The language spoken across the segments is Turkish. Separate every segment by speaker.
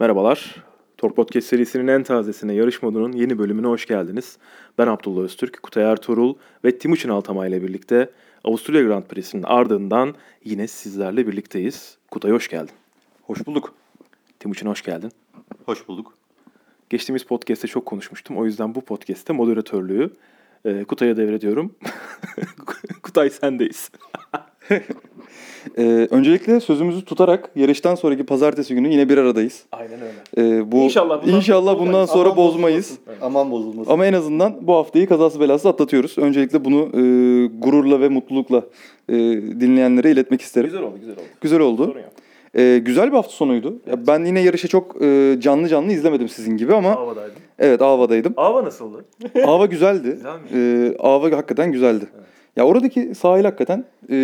Speaker 1: Merhabalar. Tor Podcast serisinin en tazesine yarış modunun yeni bölümüne hoş geldiniz. Ben Abdullah Öztürk, Kutay Ertuğrul ve Timuçin Altamay ile birlikte Avusturya Grand Prix'sinin ardından yine sizlerle birlikteyiz. Kutay hoş geldin.
Speaker 2: Hoş bulduk.
Speaker 1: Timuçin hoş geldin.
Speaker 2: Hoş bulduk.
Speaker 1: Geçtiğimiz podcast'te çok konuşmuştum. O yüzden bu podcast'te moderatörlüğü e, Kutay'a devrediyorum. Kutay sendeyiz.
Speaker 2: Ee, öncelikle sözümüzü tutarak yarıştan sonraki pazartesi günü yine bir aradayız.
Speaker 1: Aynen öyle.
Speaker 2: Ee, bu
Speaker 1: İnşallah bundan
Speaker 2: inşallah
Speaker 1: sonra
Speaker 2: bundan sonra
Speaker 3: Aman
Speaker 2: bozmayız.
Speaker 3: bozulmasın. Aman bozulmasın.
Speaker 2: Ama en azından bu haftayı kazası belası atlatıyoruz. Öncelikle bunu e, gururla ve mutlulukla e, dinleyenlere iletmek isterim.
Speaker 1: Güzel oldu, güzel oldu.
Speaker 2: Güzel oldu. E, güzel bir hafta sonuydu. Ya ben yine yarışı çok e, canlı canlı izlemedim sizin gibi ama
Speaker 1: Ava'daydın.
Speaker 2: evet Ava'daydım.
Speaker 1: Ava nasıldı?
Speaker 2: Ava güzeldi.
Speaker 1: Güzel mi?
Speaker 2: E, Ava hakikaten güzeldi.
Speaker 1: Evet.
Speaker 2: Ya oradaki sahil hakikaten e,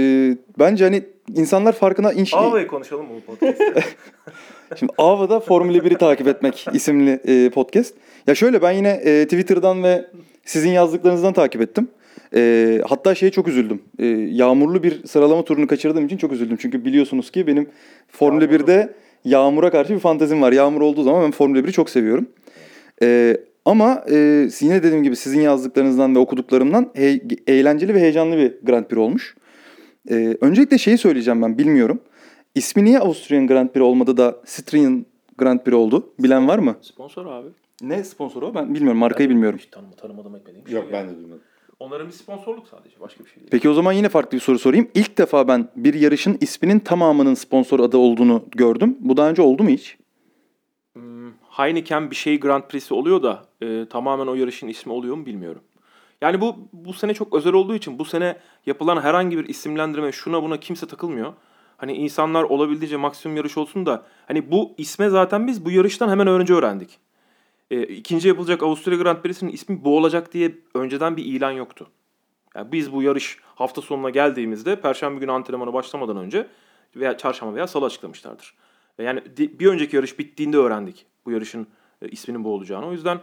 Speaker 2: bence hani insanlar farkına inş
Speaker 1: Ava'yı konuşalım mı bu podcast'te?
Speaker 2: Şimdi Ava'da Formula 1'i takip etmek isimli e, podcast. Ya şöyle ben yine e, Twitter'dan ve sizin yazdıklarınızdan takip ettim. E, hatta şeye çok üzüldüm. E, yağmurlu bir sıralama turunu kaçırdığım için çok üzüldüm. Çünkü biliyorsunuz ki benim Formula
Speaker 1: Yağmurlu.
Speaker 2: 1'de yağmura karşı bir fantezim var. Yağmur olduğu zaman ben Formula 1'i çok seviyorum. E, ama e, yine dediğim gibi sizin yazdıklarınızdan ve okuduklarımdan he- eğlenceli ve heyecanlı bir Grand Prix olmuş. E, öncelikle şeyi söyleyeceğim ben bilmiyorum. İsmi niye Austrian Grand Prix olmadı da Strian Grand Prix oldu? Bilen var mı?
Speaker 1: Sponsor abi.
Speaker 2: Ne sponsoru o? Ben bilmiyorum. Markayı bilmiyorum.
Speaker 1: Hiç tanım, tanımadım etmediğim bir
Speaker 3: Yok
Speaker 1: şey
Speaker 3: ben de duymadım.
Speaker 1: Onların bir sponsorluk sadece. Başka bir şey değil.
Speaker 2: Peki o zaman yine farklı bir soru sorayım. İlk defa ben bir yarışın isminin tamamının sponsor adı olduğunu gördüm. Bu daha önce oldu mu hiç?
Speaker 1: Hmm, Heineken bir şey Grand Prix'si oluyor da e, tamamen o yarışın ismi oluyor mu bilmiyorum. Yani bu bu sene çok özel olduğu için bu sene yapılan herhangi bir isimlendirme şuna buna kimse takılmıyor. Hani insanlar olabildiğince maksimum yarış olsun da hani bu isme zaten biz bu yarıştan hemen önce öğrendik. E, ikinci yapılacak Avusturya Grand Prix'sinin ismi bu olacak diye önceden bir ilan yoktu. Yani biz bu yarış hafta sonuna geldiğimizde Perşembe günü antrenmana başlamadan önce veya Çarşamba veya Salı açıklamışlardır. E, Yani bir önceki yarış bittiğinde öğrendik bu yarışın e, isminin bu olacağını. O yüzden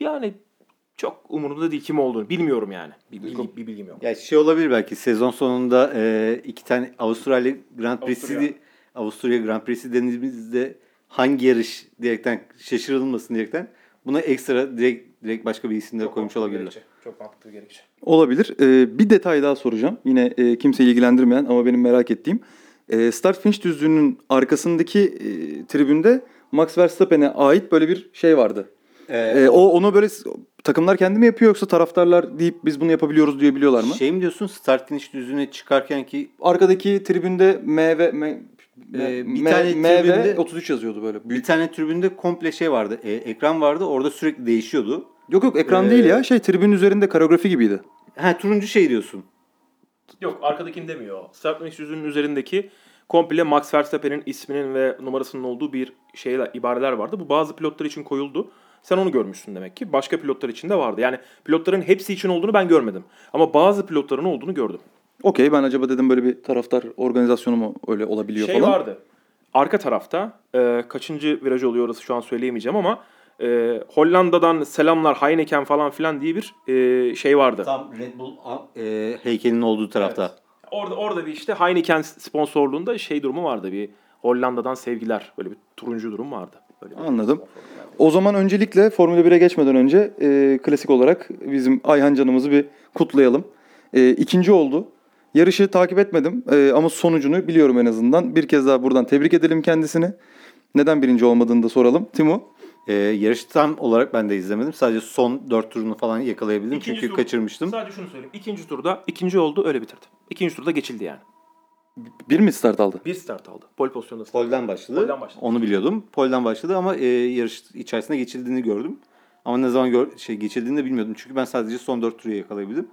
Speaker 1: yani çok umurumda değil kim olduğunu. Bilmiyorum yani. Bir, bilgi- bir bilgim yok.
Speaker 3: Ya şey olabilir belki sezon sonunda e, iki tane Avustralya Grand Prix'si
Speaker 1: Avusturya.
Speaker 3: Avusturya Grand Prix'si denildiğimizde hangi yarış diyerekten şaşırılmasın diyerekten buna ekstra direkt direkt başka bir isim de koymuş olabilirler.
Speaker 1: Çok mantıklı gerekçe.
Speaker 2: Olabilir. Ee, bir detay daha soracağım. Yine e, kimseyi ilgilendirmeyen ama benim merak ettiğim. E, start finish düzlüğünün arkasındaki e, tribünde Max Verstappen'e ait böyle bir şey vardı.
Speaker 3: Ee,
Speaker 2: E, o onu böyle takımlar kendi mi yapıyor yoksa taraftarlar deyip biz bunu yapabiliyoruz diyebiliyorlar mı?
Speaker 3: şey mi diyorsun start finish düzlüğüne çıkarken ki
Speaker 2: Arkadaki tribünde M ve M,
Speaker 3: Ee, bir
Speaker 2: M,
Speaker 3: tane
Speaker 2: M ve
Speaker 3: tribünde-
Speaker 2: 33 yazıyordu böyle.
Speaker 3: bir
Speaker 2: Büyük.
Speaker 3: tane tribünde komple şey vardı. e, ekran vardı. Orada sürekli değişiyordu.
Speaker 2: Yok yok ekran
Speaker 3: Ee,
Speaker 2: değil ya. Şey tribünün üzerinde koreografi gibiydi.
Speaker 3: Ha turuncu şey diyorsun.
Speaker 1: Yok arkadakini demiyor. Start finish yüzünün üzerindeki komple Max Verstappen'in isminin ve numarasının olduğu bir şeyler, ibareler vardı. Bu bazı pilotlar için koyuldu. Sen onu görmüşsün demek ki. Başka pilotlar için de vardı. Yani pilotların hepsi için olduğunu ben görmedim. Ama bazı pilotların olduğunu gördüm.
Speaker 2: Okey ben acaba dedim böyle bir taraftar organizasyonu mu öyle olabiliyor
Speaker 1: şey
Speaker 2: falan.
Speaker 1: vardı. Arka tarafta e, kaçıncı viraj oluyor orası şu an söyleyemeyeceğim ama e, Hollanda'dan selamlar Heineken falan filan diye bir e, şey vardı.
Speaker 3: Tam Red Bull e, heykelinin olduğu tarafta.
Speaker 1: Orada orada bir işte Heineken sponsorluğunda şey durumu vardı bir Hollanda'dan sevgiler böyle bir turuncu durum vardı. Böyle bir
Speaker 2: Anladım.
Speaker 1: sponsorluk vardı.
Speaker 2: O zaman öncelikle Formula 1'e geçmeden önce e, klasik olarak bizim Ayhan canımızı bir kutlayalım. E, ikinci oldu. Yarışı takip etmedim e, ama sonucunu biliyorum en azından. Bir kez daha buradan tebrik edelim kendisini. Neden birinci olmadığını da soralım. Timo.
Speaker 3: Ee, yarışı tam olarak ben de izlemedim. Sadece son 4 turunu falan yakalayabildim.
Speaker 1: İkinci
Speaker 3: çünkü
Speaker 1: tur-
Speaker 3: kaçırmıştım.
Speaker 1: Sadece şunu söyleyeyim. İkinci turda ikinci oldu öyle bitirdi. İkinci turda geçildi yani.
Speaker 2: Bir mi start aldı?
Speaker 1: Bir start aldı. Pol pozisyonda start.
Speaker 3: Polden başladı.
Speaker 1: Polden başladı.
Speaker 3: Onu biliyordum. Polden başladı ama e, yarış içerisinde geçildiğini gördüm. Ama ne zaman gör, şey geçildiğini de bilmiyordum. Çünkü ben sadece son 4 turu yakalayabildim.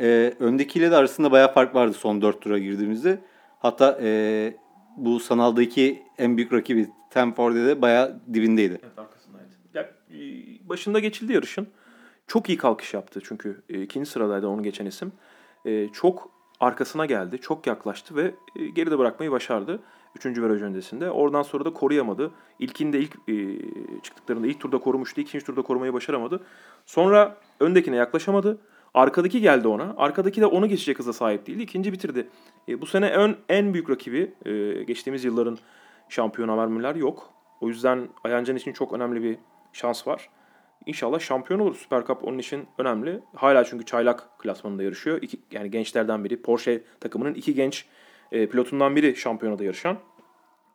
Speaker 3: E, öndekiyle de arasında bayağı fark vardı son 4 tura girdiğimizde. Hatta e, bu sanaldaki en büyük rakibi Tem Ford'e de bayağı dibindeydi.
Speaker 1: Evet arkasındaydı. Ya, e, başında geçildi yarışın. Çok iyi kalkış yaptı çünkü e, ikinci sıradaydı onu geçen isim. E, çok arkasına geldi, çok yaklaştı ve e, geride bırakmayı başardı. Üçüncü viraj öncesinde. Oradan sonra da koruyamadı. İlkinde ilk e, çıktıklarında ilk turda korumuştu. ikinci turda korumayı başaramadı. Sonra öndekine yaklaşamadı. Arkadaki geldi ona. Arkadaki de onu geçecek hıza sahip değildi. İkinci bitirdi. E, bu sene ön en büyük rakibi geçtiğimiz yılların şampiyonu Amer Müller yok. O yüzden Ayancan için çok önemli bir şans var. İnşallah şampiyon olur. Süper Cup onun için önemli. Hala çünkü çaylak klasmanında yarışıyor. İki, yani gençlerden biri. Porsche takımının iki genç e, pilotundan biri şampiyonada yarışan.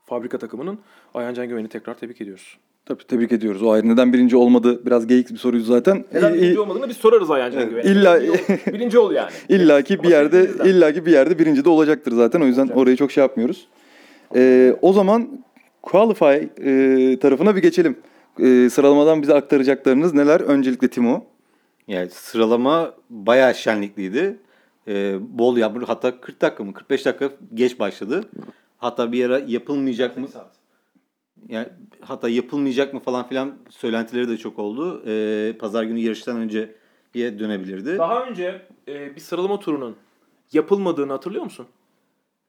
Speaker 1: Fabrika takımının Ayancan Güven'i tekrar tebrik ediyoruz.
Speaker 2: Tabii tebrik ediyoruz. O ayrı. Neden birinci olmadı? Biraz geyik bir soruydu zaten.
Speaker 1: Neden
Speaker 2: İ-
Speaker 1: birinci
Speaker 2: i-
Speaker 1: olmadığını biz sorarız Ayancan
Speaker 2: Evet,
Speaker 1: Güven'e.
Speaker 2: illa-
Speaker 1: Birinci ol, birinci ol yani.
Speaker 2: İlla ki bir yerde illa ki bir yerde birinci de olacaktır zaten. O yüzden
Speaker 1: Olacak.
Speaker 2: orayı çok şey yapmıyoruz. Ee, o zaman Qualify e, tarafına bir geçelim. Ee, sıralamadan bize aktaracaklarınız neler? Öncelikle Timo.
Speaker 3: Yani sıralama bayağı şenlikliydi. Ee, bol yağmur hatta 40 dakika mı 45 dakika geç başladı. Hatta bir ara yapılmayacak mı? Yani hatta yapılmayacak mı falan filan söylentileri de çok oldu. Ee, Pazar günü yarıştan önce bir dönebilirdi.
Speaker 1: Daha önce e, bir sıralama turunun yapılmadığını hatırlıyor musun?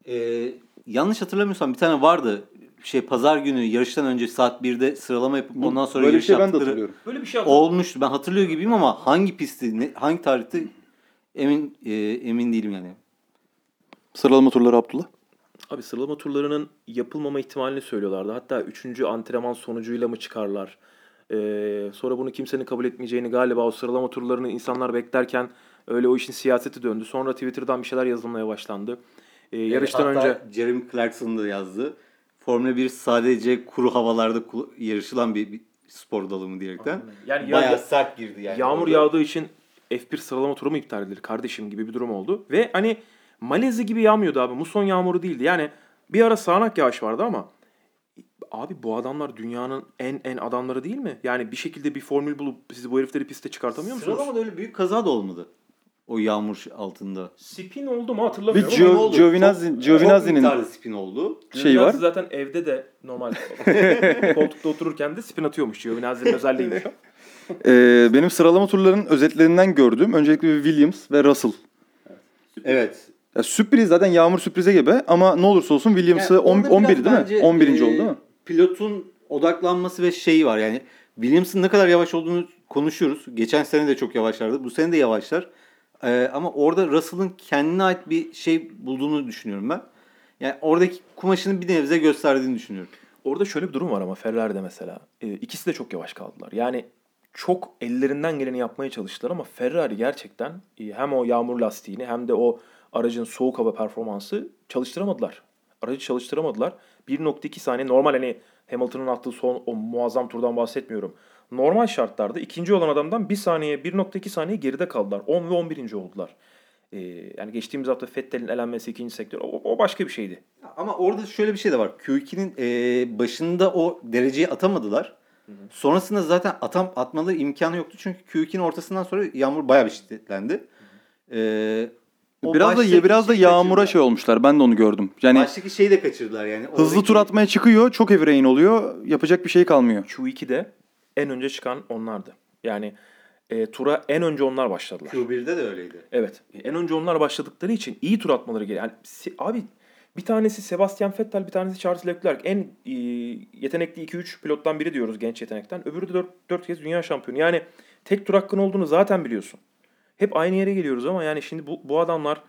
Speaker 3: Ee, yanlış hatırlamıyorsam bir tane vardı. Şey pazar günü yarıştan önce saat 1'de sıralama yapıp ondan sonra
Speaker 2: Böyle bir
Speaker 3: yarış
Speaker 2: şey ben de
Speaker 3: yaptıkları
Speaker 2: hatırlıyorum.
Speaker 1: Böyle bir şey
Speaker 3: olmuştu. Ben hatırlıyor gibiyim ama hangi pisti, ne, hangi tarihte emin e, emin değilim yani.
Speaker 2: Sıralama turları Abdullah.
Speaker 1: Abi sıralama turlarının yapılmama ihtimalini söylüyorlardı. Hatta 3. antrenman sonucuyla mı çıkarlar? Ee, sonra bunu kimsenin kabul etmeyeceğini galiba o sıralama turlarını insanlar beklerken öyle o işin siyaseti döndü. Sonra Twitter'dan bir şeyler yazılmaya başlandı. Ee, yarıştan
Speaker 3: Hatta
Speaker 1: önce
Speaker 3: Jeremy Clarkson da yazdı. Formula 1 sadece kuru havalarda yarışılan bir, bir spor dalı mı diyerekten.
Speaker 1: Yani
Speaker 3: Bayağı
Speaker 1: ya-
Speaker 3: sert girdi yani.
Speaker 1: yağmur
Speaker 3: orada.
Speaker 1: yağdığı için F1 sıralama turu mu iptal edilir kardeşim gibi bir durum oldu. Ve hani Malezya gibi yağmıyordu abi. Muson yağmuru değildi. Yani bir ara sağanak yağış vardı ama abi bu adamlar dünyanın en en adamları değil mi? Yani bir şekilde bir formül bulup siz bu herifleri piste çıkartamıyor musunuz?
Speaker 3: Sıralamada öyle büyük kaza da olmadı. O yağmur altında.
Speaker 1: Spin oldu mu hatırlamıyorum.
Speaker 2: Bir
Speaker 1: ama
Speaker 2: Gio-
Speaker 3: Ne oldu?
Speaker 2: Giovinazzi-
Speaker 3: Çok-
Speaker 2: Giovinazzi'nin-
Speaker 3: Çok miktarda spin oldu.
Speaker 2: şey var.
Speaker 1: Zaten evde de normal koltukta otururken de spin atıyormuş. Giovinazzi'nin özelliğiymiş.
Speaker 2: Ee, benim sıralama turlarının özetlerinden gördüğüm öncelikle bir Williams ve Russell.
Speaker 3: Evet.
Speaker 2: Ya sürpriz zaten yağmur sürprize gibi ama ne olursa olsun Williams'ı
Speaker 3: Yani
Speaker 2: on-
Speaker 3: orada
Speaker 2: 11
Speaker 3: biraz
Speaker 2: değil mi?
Speaker 3: bence,
Speaker 2: 11.
Speaker 3: e,
Speaker 2: oldu değil mi?
Speaker 3: Pilotun odaklanması ve şeyi var yani Williams'ın ne kadar yavaş olduğunu konuşuyoruz. Geçen sene de çok yavaşlardı. Bu sene de yavaşlar. E, ama orada Russell'ın kendine ait bir şey bulduğunu düşünüyorum ben. Yani oradaki kumaşını bir nebze gösterdiğini düşünüyorum.
Speaker 1: Orada şöyle bir durum var ama Ferrari'de mesela. E, ikisi de çok yavaş kaldılar. Yani çok ellerinden geleni yapmaya çalıştılar ama Ferrari gerçekten e, hem o yağmur lastiğini hem de o aracın soğuk hava performansı çalıştıramadılar. Aracı çalıştıramadılar. 1.2 saniye normal hani Hamilton'ın attığı son o muazzam turdan bahsetmiyorum. Normal şartlarda ikinci olan adamdan 1 saniye 1.2 saniye geride kaldılar. 10 ve 11. oldular. E, yani geçtiğimiz hafta Vettel'in elenmesi ikinci sektör o, o başka bir şeydi.
Speaker 3: Ama orada şöyle bir şey de var. Q2'nin e, başında o dereceyi atamadılar. Sonrasında zaten atam atmaları imkanı yoktu. Çünkü Q2'nin ortasından sonra yağmur bayağı bir şiddetlendi. E, o
Speaker 2: Biraz da
Speaker 3: baştaki
Speaker 2: biraz da yağmura şey olmuşlar. Ben de onu gördüm. Yani
Speaker 3: Baştaki şeyi de kaçırdılar yani.
Speaker 2: hızlı
Speaker 3: Oradaki-
Speaker 2: tur atmaya çıkıyor, çok rain oluyor. Yapacak bir şey kalmıyor.
Speaker 1: Q2'de en önce çıkan onlardı. Yani e, tura en önce onlar başladılar.
Speaker 3: Q1'de de öyleydi.
Speaker 1: Evet. En önce onlar başladıkları için iyi tur atmaları gerekiyor. Yani abi bir tanesi Sebastian Vettel, bir tanesi Charles Leclerc. En e, yetenekli 2-3 pilottan biri diyoruz genç yetenekten. Öbürü de 4, 4 kez dünya şampiyonu. Yani tek tur hakkın olduğunu zaten biliyorsun. Hep aynı yere geliyoruz ama yani şimdi bu, bu adamlar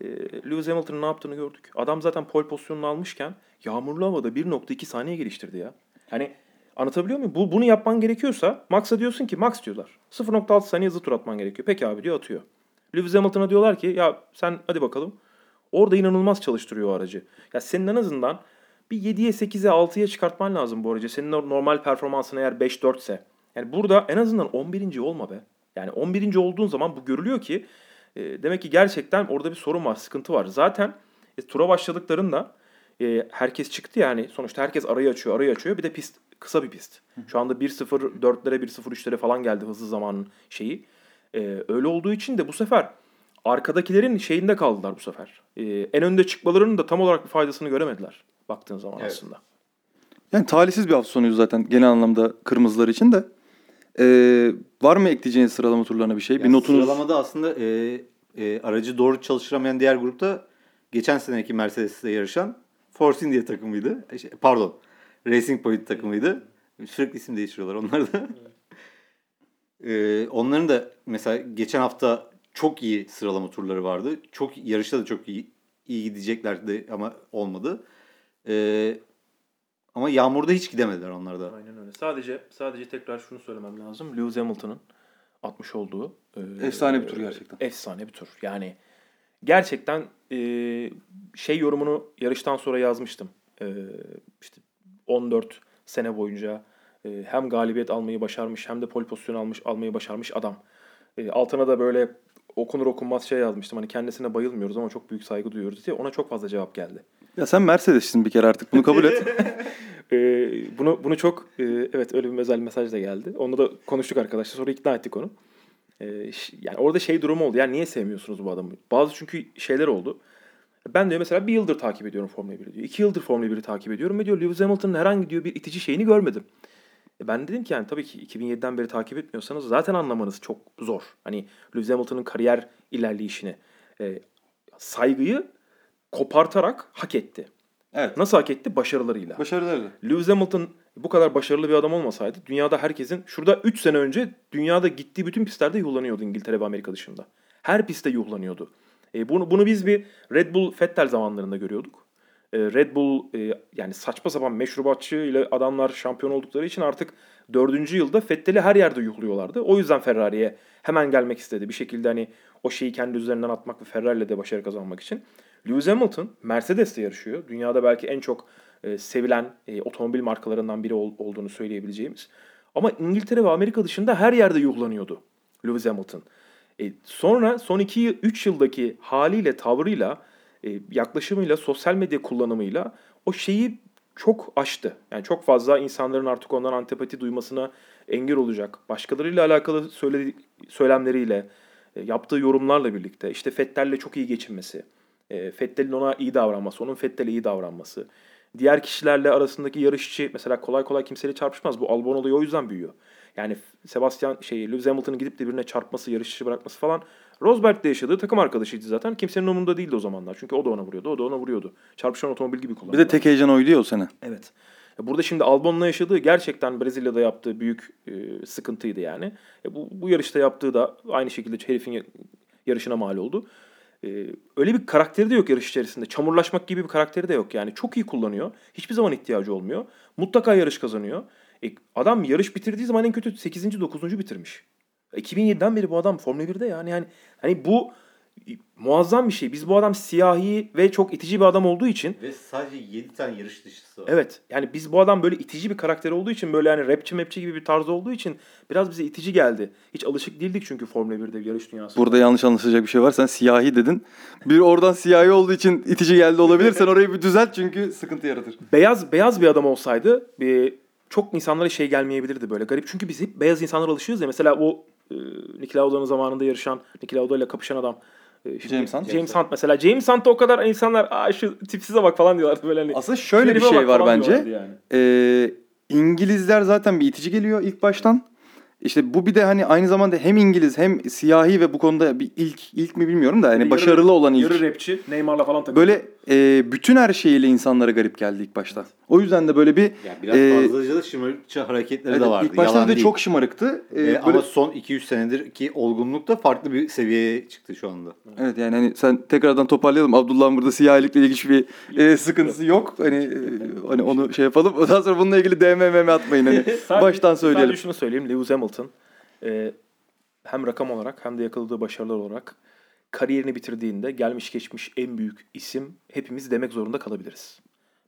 Speaker 1: e, Lewis Hamilton'ın ne yaptığını gördük. Adam zaten pole pozisyonunu almışken yağmurlu havada 1.2 saniye geliştirdi ya. Yani anlatabiliyor muyum? Bu, bunu yapman gerekiyorsa Max'a diyorsun ki Max diyorlar. 0.6 saniye hızlı tur atman gerekiyor. Peki abi diyor atıyor. Lewis Hamilton'a diyorlar ki ya sen hadi bakalım. Orada inanılmaz çalıştırıyor aracı. Ya senin en azından bir 7'ye 8'e 6'ya çıkartman lazım bu aracı. Senin normal performansın eğer 5-4 ise. Yani burada en azından 11. olma be. Yani 11. olduğun zaman bu görülüyor ki e, demek ki gerçekten orada bir sorun var, sıkıntı var. Zaten e, tura başladıklarında e, herkes çıktı yani. Sonuçta herkes arayı açıyor, arayı açıyor. Bir de pist kısa bir pist. Şu anda 1.04'lere 1.03'lere falan geldi hızlı zamanın şeyi. E, öyle olduğu için de bu sefer arkadakilerin şeyinde kaldılar bu sefer. E, en önde çıkmalarının da tam olarak bir faydasını göremediler baktığın zaman
Speaker 3: Evet.
Speaker 1: aslında.
Speaker 2: Yani talihsiz bir hafta sonuydu zaten genel anlamda kırmızılar için de. Ee, var mı ekleyeceğiniz sıralama turlarına bir şey? bir
Speaker 3: Yani
Speaker 2: notunuz
Speaker 3: Sıralamada aslında e, e, aracı doğru çalıştıramayan diğer grupta geçen seneki Mercedes'te yarışan Force India takımıydı. E, şey, Pardon. Racing Point takımıydı. Sürekli isim değiştiriyorlar onlar da. E, onların da mesela geçen hafta çok iyi sıralama turları vardı. Çok yarışta da çok iyi iyi gideceklerdi ama olmadı. E, Ama yağmurda hiç gidemediler onlar da.
Speaker 1: Aynen öyle. Sadece sadece tekrar şunu söylemem lazım. Lewis Hamilton'ın atmış olduğu e,
Speaker 2: Efsane bir tur gerçekten.
Speaker 1: Efsane bir tur. Yani gerçekten e, şey yorumunu yarıştan sonra yazmıştım. E, işte 14 sene boyunca e, hem galibiyet almayı başarmış hem de pole pozisyonu almış almayı başarmış adam. E, altına da böyle okunur okunmaz şey yazmıştım. Hani kendisine bayılmıyoruz ama çok büyük saygı duyuyoruz diye ona çok fazla cevap geldi.
Speaker 2: Ya sen Mercedes'sin bir kere artık bunu kabul et.
Speaker 1: Ee, bunu bunu çok e, evet öyle bir özel mesaj da geldi. Onu da konuştuk arkadaşlar. Sonra ikna ettik onu. Ee, yani orada şey durumu oldu. Yani niye sevmiyorsunuz bu adamı? Bazı çünkü şeyler oldu. Ben diyor mesela bir yıldır takip ediyorum Formula 1'i diyor. İki yıldır Formula 1'i takip ediyorum ve diyor Lewis Hamilton'ın herhangi diyor bir itici şeyini görmedim. E ben dedim ki yani tabii ki 2007'den beri takip etmiyorsanız zaten anlamanız çok zor. Hani Lewis Hamilton'ın kariyer ilerleyişini e, saygıyı kopartarak hak etti.
Speaker 2: evet.
Speaker 1: Nasıl hak etti? Başarılarıyla.
Speaker 2: Başarılarla.
Speaker 1: Lewis Hamilton bu kadar başarılı bir adam olmasaydı dünyada herkesin şurada 3 sene önce dünyada gittiği bütün pistlerde yuhlanıyordu İngiltere ve Amerika dışında. Her pistte yuhlanıyordu. E, bunu bunu biz bir Red Bull Vettel zamanlarında görüyorduk. E, Red Bull e, yani saçma sapan meşrubatçı ile adamlar şampiyon oldukları için artık dördüncü yılda Vettel'i her yerde yuhluyorlardı. O yüzden Ferrari'ye hemen gelmek istedi. Bir şekilde hani o şeyi kendi üzerinden atmak ve Ferrari'yle de başarı kazanmak için. Lewis Hamilton Mercedes'te yarışıyor. Dünyada belki en çok e, sevilen e, otomobil markalarından biri ol- olduğunu söyleyebileceğimiz. Ama İngiltere ve Amerika dışında her yerde yuhlanıyordu Lewis Hamilton. E, sonra son 2-3 yıldaki haliyle, tavrıyla, e, yaklaşımıyla, sosyal medya kullanımıyla o şeyi çok aştı. Yani çok fazla insanların artık ondan antipati duymasına engel olacak. Başkalarıyla alakalı söyledi, söylemleriyle, e, yaptığı yorumlarla birlikte işte Fettel'le çok iyi geçinmesi, e, Fettel'in ona iyi davranması, onun Fettel'e iyi davranması, diğer kişilerle arasındaki yarışçı mesela kolay kolay kimseyle çarpışmaz. Bu Albon olayı o yüzden büyüyor. Yani Sebastian şey Lewis Hamilton'ın gidip de birine çarpması, yarışçı bırakması falan Rosberg'de yaşadığı takım arkadaşıydı zaten. Kimsenin umurunda değildi o zamanlar. Çünkü o da ona vuruyordu, o da ona vuruyordu. Çarpışan otomobil gibi
Speaker 2: Bir
Speaker 1: kullanıyordu.
Speaker 2: de tek heyecan oydu ya o sene.
Speaker 1: Evet. Burada şimdi Albon'la yaşadığı gerçekten Brezilya'da yaptığı büyük e, sıkıntıydı yani. E, bu, bu yarışta yaptığı da aynı şekilde herifin ya- yarışına mal oldu. E, öyle bir karakteri de yok yarış içerisinde. Çamurlaşmak gibi bir karakteri de yok yani. Çok iyi kullanıyor. Hiçbir zaman ihtiyacı olmuyor. Mutlaka yarış kazanıyor. E, adam yarış bitirdiği zaman en kötü 8. 9. bitirmiş. E, 2007'den beri bu adam Formula 1'de yani. yani hani bu e, muazzam bir şey. Biz bu adam siyahi ve çok itici bir adam olduğu için
Speaker 3: Ve sadece 7 tane yarış dışısı var.
Speaker 1: Evet. Yani biz bu adam böyle itici bir karakter olduğu için böyle hani rapçi mepçi gibi bir tarz olduğu için biraz bize itici geldi. Hiç alışık değildik çünkü Formula 1'de bir yarış dünyası.
Speaker 2: Burada yanlış anlaşılacak bir şey var. Sen siyahi dedin. Bir oradan siyahi olduğu için itici geldi olabilir. Sen orayı bir düzelt çünkü sıkıntı yaratır.
Speaker 1: Beyaz beyaz bir adam olsaydı bir çok insanlara şey gelmeyebilirdi böyle garip. Çünkü biz hep beyaz insanlara alışıyoruz ya. Mesela o e, Niki Lauda'nın zamanında yarışan, Niki Lauda ile kapışan adam. e, şimdi
Speaker 2: James Hunt.
Speaker 1: James Hunt mesela. James Hunt'ta o kadar insanlar Aa, şu tipsize bak falan diyorlardı böyle hani.
Speaker 2: Aslında şöyle bir şey var bence.
Speaker 1: Yani.
Speaker 2: Ee, İngilizler zaten bir itici geliyor ilk baştan. İşte bu bir de hani aynı zamanda hem İngiliz hem siyahi ve bu konuda bir ilk ilk mi bilmiyorum da hani
Speaker 1: Yarı-
Speaker 2: başarılı olan ilk.
Speaker 1: Yarı rapçi, Neymar'la falan takılıyor.
Speaker 2: Böyle e, bütün her şeyiyle insanlara garip geldi ilk başta. O yüzden de böyle bir
Speaker 3: Yani biraz
Speaker 2: e,
Speaker 3: fazlaca da şımarıkçı hareketleri
Speaker 2: evet,
Speaker 3: de vardı.
Speaker 2: ilk başta
Speaker 3: değil.
Speaker 2: çok şımarıktı. Ee,
Speaker 3: Ee,
Speaker 2: böyle-
Speaker 3: Ama son 2-3 senedir ki olgunluk da farklı bir seviyeye çıktı şu anda.
Speaker 2: Evet yani hani sen tekrardan toparlayalım. Abdullah'ın burada siyahilikle ilgili hiçbir e, sıkıntısı yok. Hani e, hani onu şey yapalım. Ondan sonra bununla ilgili DMM atmayın hani.
Speaker 1: Sadece-
Speaker 2: baştan söyleyelim.
Speaker 1: Sadece şunu söyleyeyim. Lewis Hamilton e, hem rakam olarak hem de yakaladığı başarılar olarak kariyerini bitirdiğinde gelmiş geçmiş en büyük isim hepimiz demek zorunda kalabiliriz.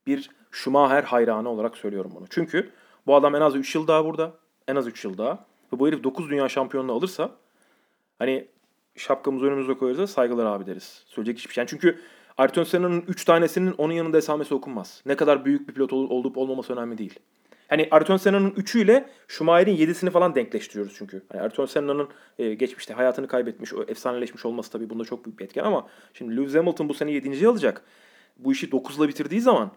Speaker 1: Bir Schumacher hayranı olarak söylüyorum bunu. Çünkü bu adam en az 3 yıl daha burada. En az 3 yıl daha. Ve bu herif 9 dünya şampiyonluğu alırsa hani şapkamızı önümüze koyarız da saygılar abi deriz. Söyleyecek hiçbir şey. Yani çünkü Ayrton Senna'nın 3 tanesinin onun yanında esamesi okunmaz. Ne kadar büyük bir pilot ol- olup olmaması önemli değil. Hani Ayrton Senna'nın 3'üyle Schumacher'in 7'sini falan denkleştiriyoruz çünkü. Hani Ayrton Senna'nın e, geçmişte hayatını kaybetmiş, o efsaneleşmiş olması tabii bunda çok büyük bir etken ama şimdi Lewis Hamilton bu sene 7. alacak. Bu işi 9'la bitirdiği zaman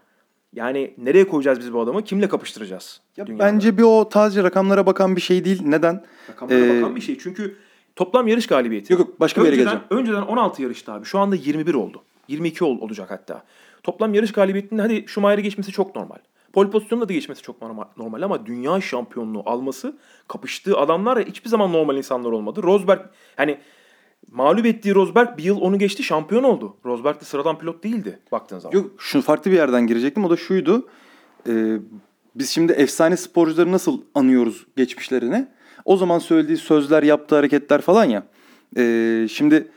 Speaker 1: yani nereye koyacağız biz bu adamı? Kimle kapıştıracağız?
Speaker 2: Ya
Speaker 1: dünyada?
Speaker 2: bence bir o taze rakamlara bakan bir şey değil. Neden?
Speaker 1: Rakamlara
Speaker 2: Ee,
Speaker 1: bakan bir şey. Çünkü toplam yarış galibiyeti.
Speaker 2: Yok yok başka bir yere geleceğim.
Speaker 1: önceden 16 yarıştı abi. Şu anda 21 oldu. 22 ol, olacak hatta. Toplam yarış galibiyetinde hadi Schumacher'i geçmesi çok normal. Pole pozisyonunda da geçmesi çok normal, normal ama dünya şampiyonluğu alması kapıştığı adamlar hiçbir zaman normal insanlar olmadı. Rosberg hani mağlup ettiği Rosberg bir yıl onu geçti şampiyon oldu. Rosberg de sıradan pilot değildi baktığın zaman.
Speaker 2: Yok şu farklı bir yerden girecektim. O da şuydu. Ee, biz şimdi efsane sporcuları nasıl anıyoruz geçmişlerine? O zaman söylediği sözler, yaptığı hareketler falan ya. Ee, şimdi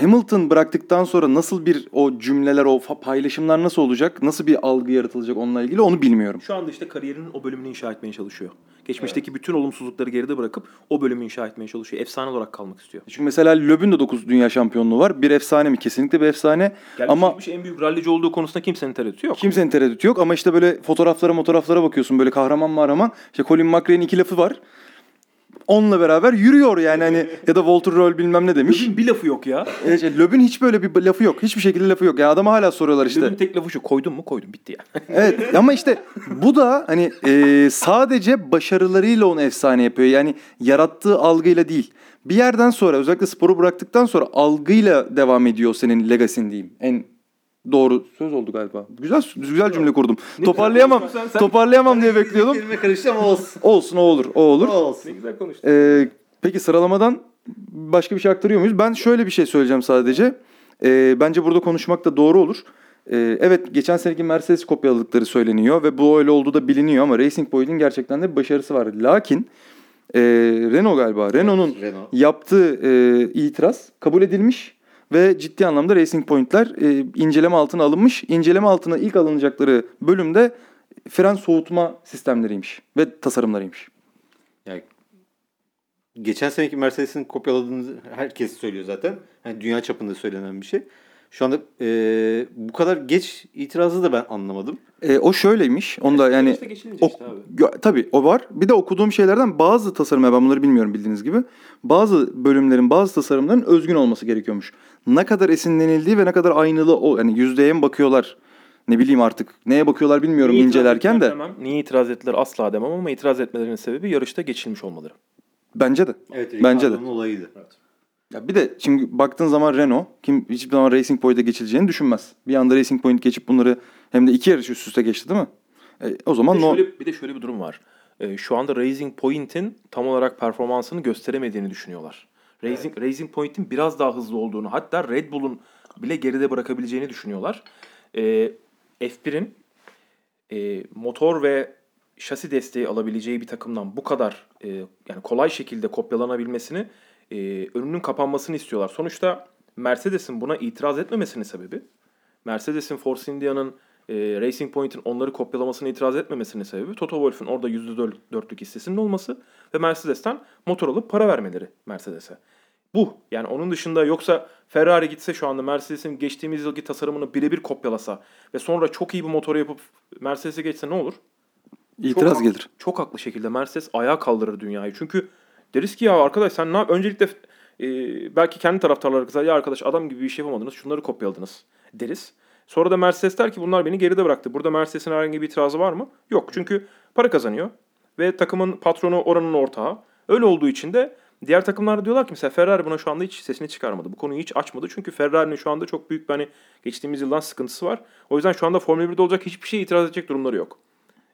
Speaker 2: Hamilton bıraktıktan sonra nasıl bir o cümleler, o paylaşımlar nasıl olacak? Nasıl bir algı yaratılacak onunla ilgili onu bilmiyorum.
Speaker 1: Şu anda işte kariyerinin o bölümünü inşa etmeye çalışıyor. Geçmişteki bütün olumsuzlukları geride bırakıp o bölümü inşa etmeye çalışıyor. Efsane olarak kalmak istiyor.
Speaker 2: Çünkü mesela Löb'ün de 9 dünya şampiyonluğu var. Bir efsane mi? Kesinlikle bir efsane.
Speaker 1: Gelmiş
Speaker 2: Ama
Speaker 1: geçmiş en büyük rallici olduğu konusunda kimsenin tereddütü yok.
Speaker 2: kimsenin tereddütü yok. Ama işte böyle fotoğraflara fotoğraflara bakıyorsun. Böyle kahraman mahraman. İşte Colin McRae'nin iki lafı var. Onunla beraber yürüyor yani hani ya da Walter Roll bilmem ne demiş.
Speaker 1: Löb'ün bir lafı yok ya.
Speaker 2: Evet, şey, Löb'ün hiç böyle bir lafı yok. Hiçbir şekilde lafı yok. Yani adama hala soruyorlar işte.
Speaker 1: Löb'ün tek lafı şu koydun mu koydum bitti ya.
Speaker 2: Evet ama işte bu da hani e, sadece başarılarıyla onu efsane yapıyor. Yani yarattığı algıyla değil. Bir yerden sonra özellikle sporu bıraktıktan sonra algıyla devam ediyor senin legasin diyeyim. En doğru söz oldu galiba. Güzel güzel cümle kurdum.
Speaker 1: Ne
Speaker 2: toparlayamam.
Speaker 1: konuştun sen.
Speaker 2: Toparlayamam diye bekliyordum.
Speaker 3: Kelime karıştı ama olsun.
Speaker 2: Olsun o olur. O olur.
Speaker 3: olsun.
Speaker 1: ne güzel konuştun.
Speaker 2: Ee, peki sıralamadan başka bir şey aktarıyor muyuz? Ben şöyle bir şey söyleyeceğim sadece. Ee, bence burada konuşmak da doğru olur. Ee, evet geçen seneki Mercedes kopyaladıkları söyleniyor ve bu öyle olduğu da biliniyor ama Racing Point'in gerçekten de bir başarısı var. Lakin e, Renault galiba Renault'un
Speaker 3: Renault.
Speaker 2: yaptığı e, itiraz kabul edilmiş ve ciddi anlamda Racing Point'ler e, inceleme altına alınmış. İnceleme altına ilk alınacakları bölümde fren soğutma sistemleriymiş ve tasarımlarıymış.
Speaker 3: Yani geçen seneki Mercedes'in kopyaladığını herkes söylüyor zaten. Yani dünya çapında söylenen bir şey. Şu anda e, bu kadar geç itirazı da ben anlamadım.
Speaker 2: E, o şöyleymiş. Onu da yani ok-
Speaker 1: işte abi.
Speaker 2: tabii o var. Bir de okuduğum şeylerden bazı tasarımlar ben bunları bilmiyorum bildiğiniz gibi. Bazı bölümlerin bazı tasarımların özgün olması gerekiyormuş. Ne kadar esinlenildiği ve ne kadar aynılı o yani yüzdeye mi bakıyorlar? Ne bileyim artık neye bakıyorlar bilmiyorum
Speaker 1: Niye
Speaker 2: incelerken de.
Speaker 1: demem, Niye itiraz ettiler asla demem ama itiraz etmelerinin sebebi yarışta geçilmiş olmaları.
Speaker 2: Bence de.
Speaker 3: Evet,
Speaker 2: Bence de.
Speaker 3: Olayıydı.
Speaker 2: Ya bir de şimdi baktığın zaman Renault kim hiçbir zaman Racing Point'e geçileceğini düşünmez. Bir anda Racing Point geçip bunları hem de iki yarış üst üste geçti değil mi? E, o zaman
Speaker 1: Bir de,
Speaker 2: no,
Speaker 1: şöyle, bir de şöyle bir durum var. Ee, şu anda Racing Point'in tam olarak performansını gösteremediğini düşünüyorlar. Racing, Racing Point'in biraz daha hızlı olduğunu hatta Red Bull'un bile geride bırakabileceğini düşünüyorlar. Ee, F1'in e, motor ve şasi desteği alabileceği bir takımdan bu kadar e, yani kolay şekilde kopyalanabilmesini e, önünün kapanmasını istiyorlar. Sonuçta Mercedes'in buna itiraz etmemesinin sebebi Mercedes'in Force India'nın e, Racing Point'in onları kopyalamasına itiraz etmemesinin sebebi Toto Wolff'un orada %4'lük hissesinin olması ve Mercedes'ten motor alıp para vermeleri Mercedes'e. Bu. Yani onun dışında yoksa Ferrari gitse şu anda Mercedes'in geçtiğimiz yılki tasarımını birebir kopyalasa ve sonra çok iyi bir motor yapıp Mercedes'e geçse ne olur?
Speaker 2: itiraz
Speaker 1: Çok-
Speaker 2: gelir.
Speaker 1: Çok haklı şekilde Mercedes ayağa kaldırır dünyayı. Çünkü deriz ki ya arkadaş sen ne yap? Öncelikle e, belki kendi taraftarları kızar. Ya arkadaş adam gibi bir şey yapamadınız. Şunları kopyaladınız deriz. Sonra da Mercedes der ki bunlar beni geride bıraktı. Burada Mercedes'in herhangi bir itirazı var mı? Yok. Çünkü para kazanıyor. Ve takımın patronu oranın ortağı. Öyle olduğu için de diğer takımlar diyorlar ki mesela Ferrari buna şu anda hiç sesini çıkarmadı. Bu konuyu hiç açmadı. Çünkü Ferrari'nin şu anda çok büyük bir hani geçtiğimiz yıldan sıkıntısı var. O yüzden şu anda Formula 1'de olacak hiçbir şeye itiraz edecek durumları yok.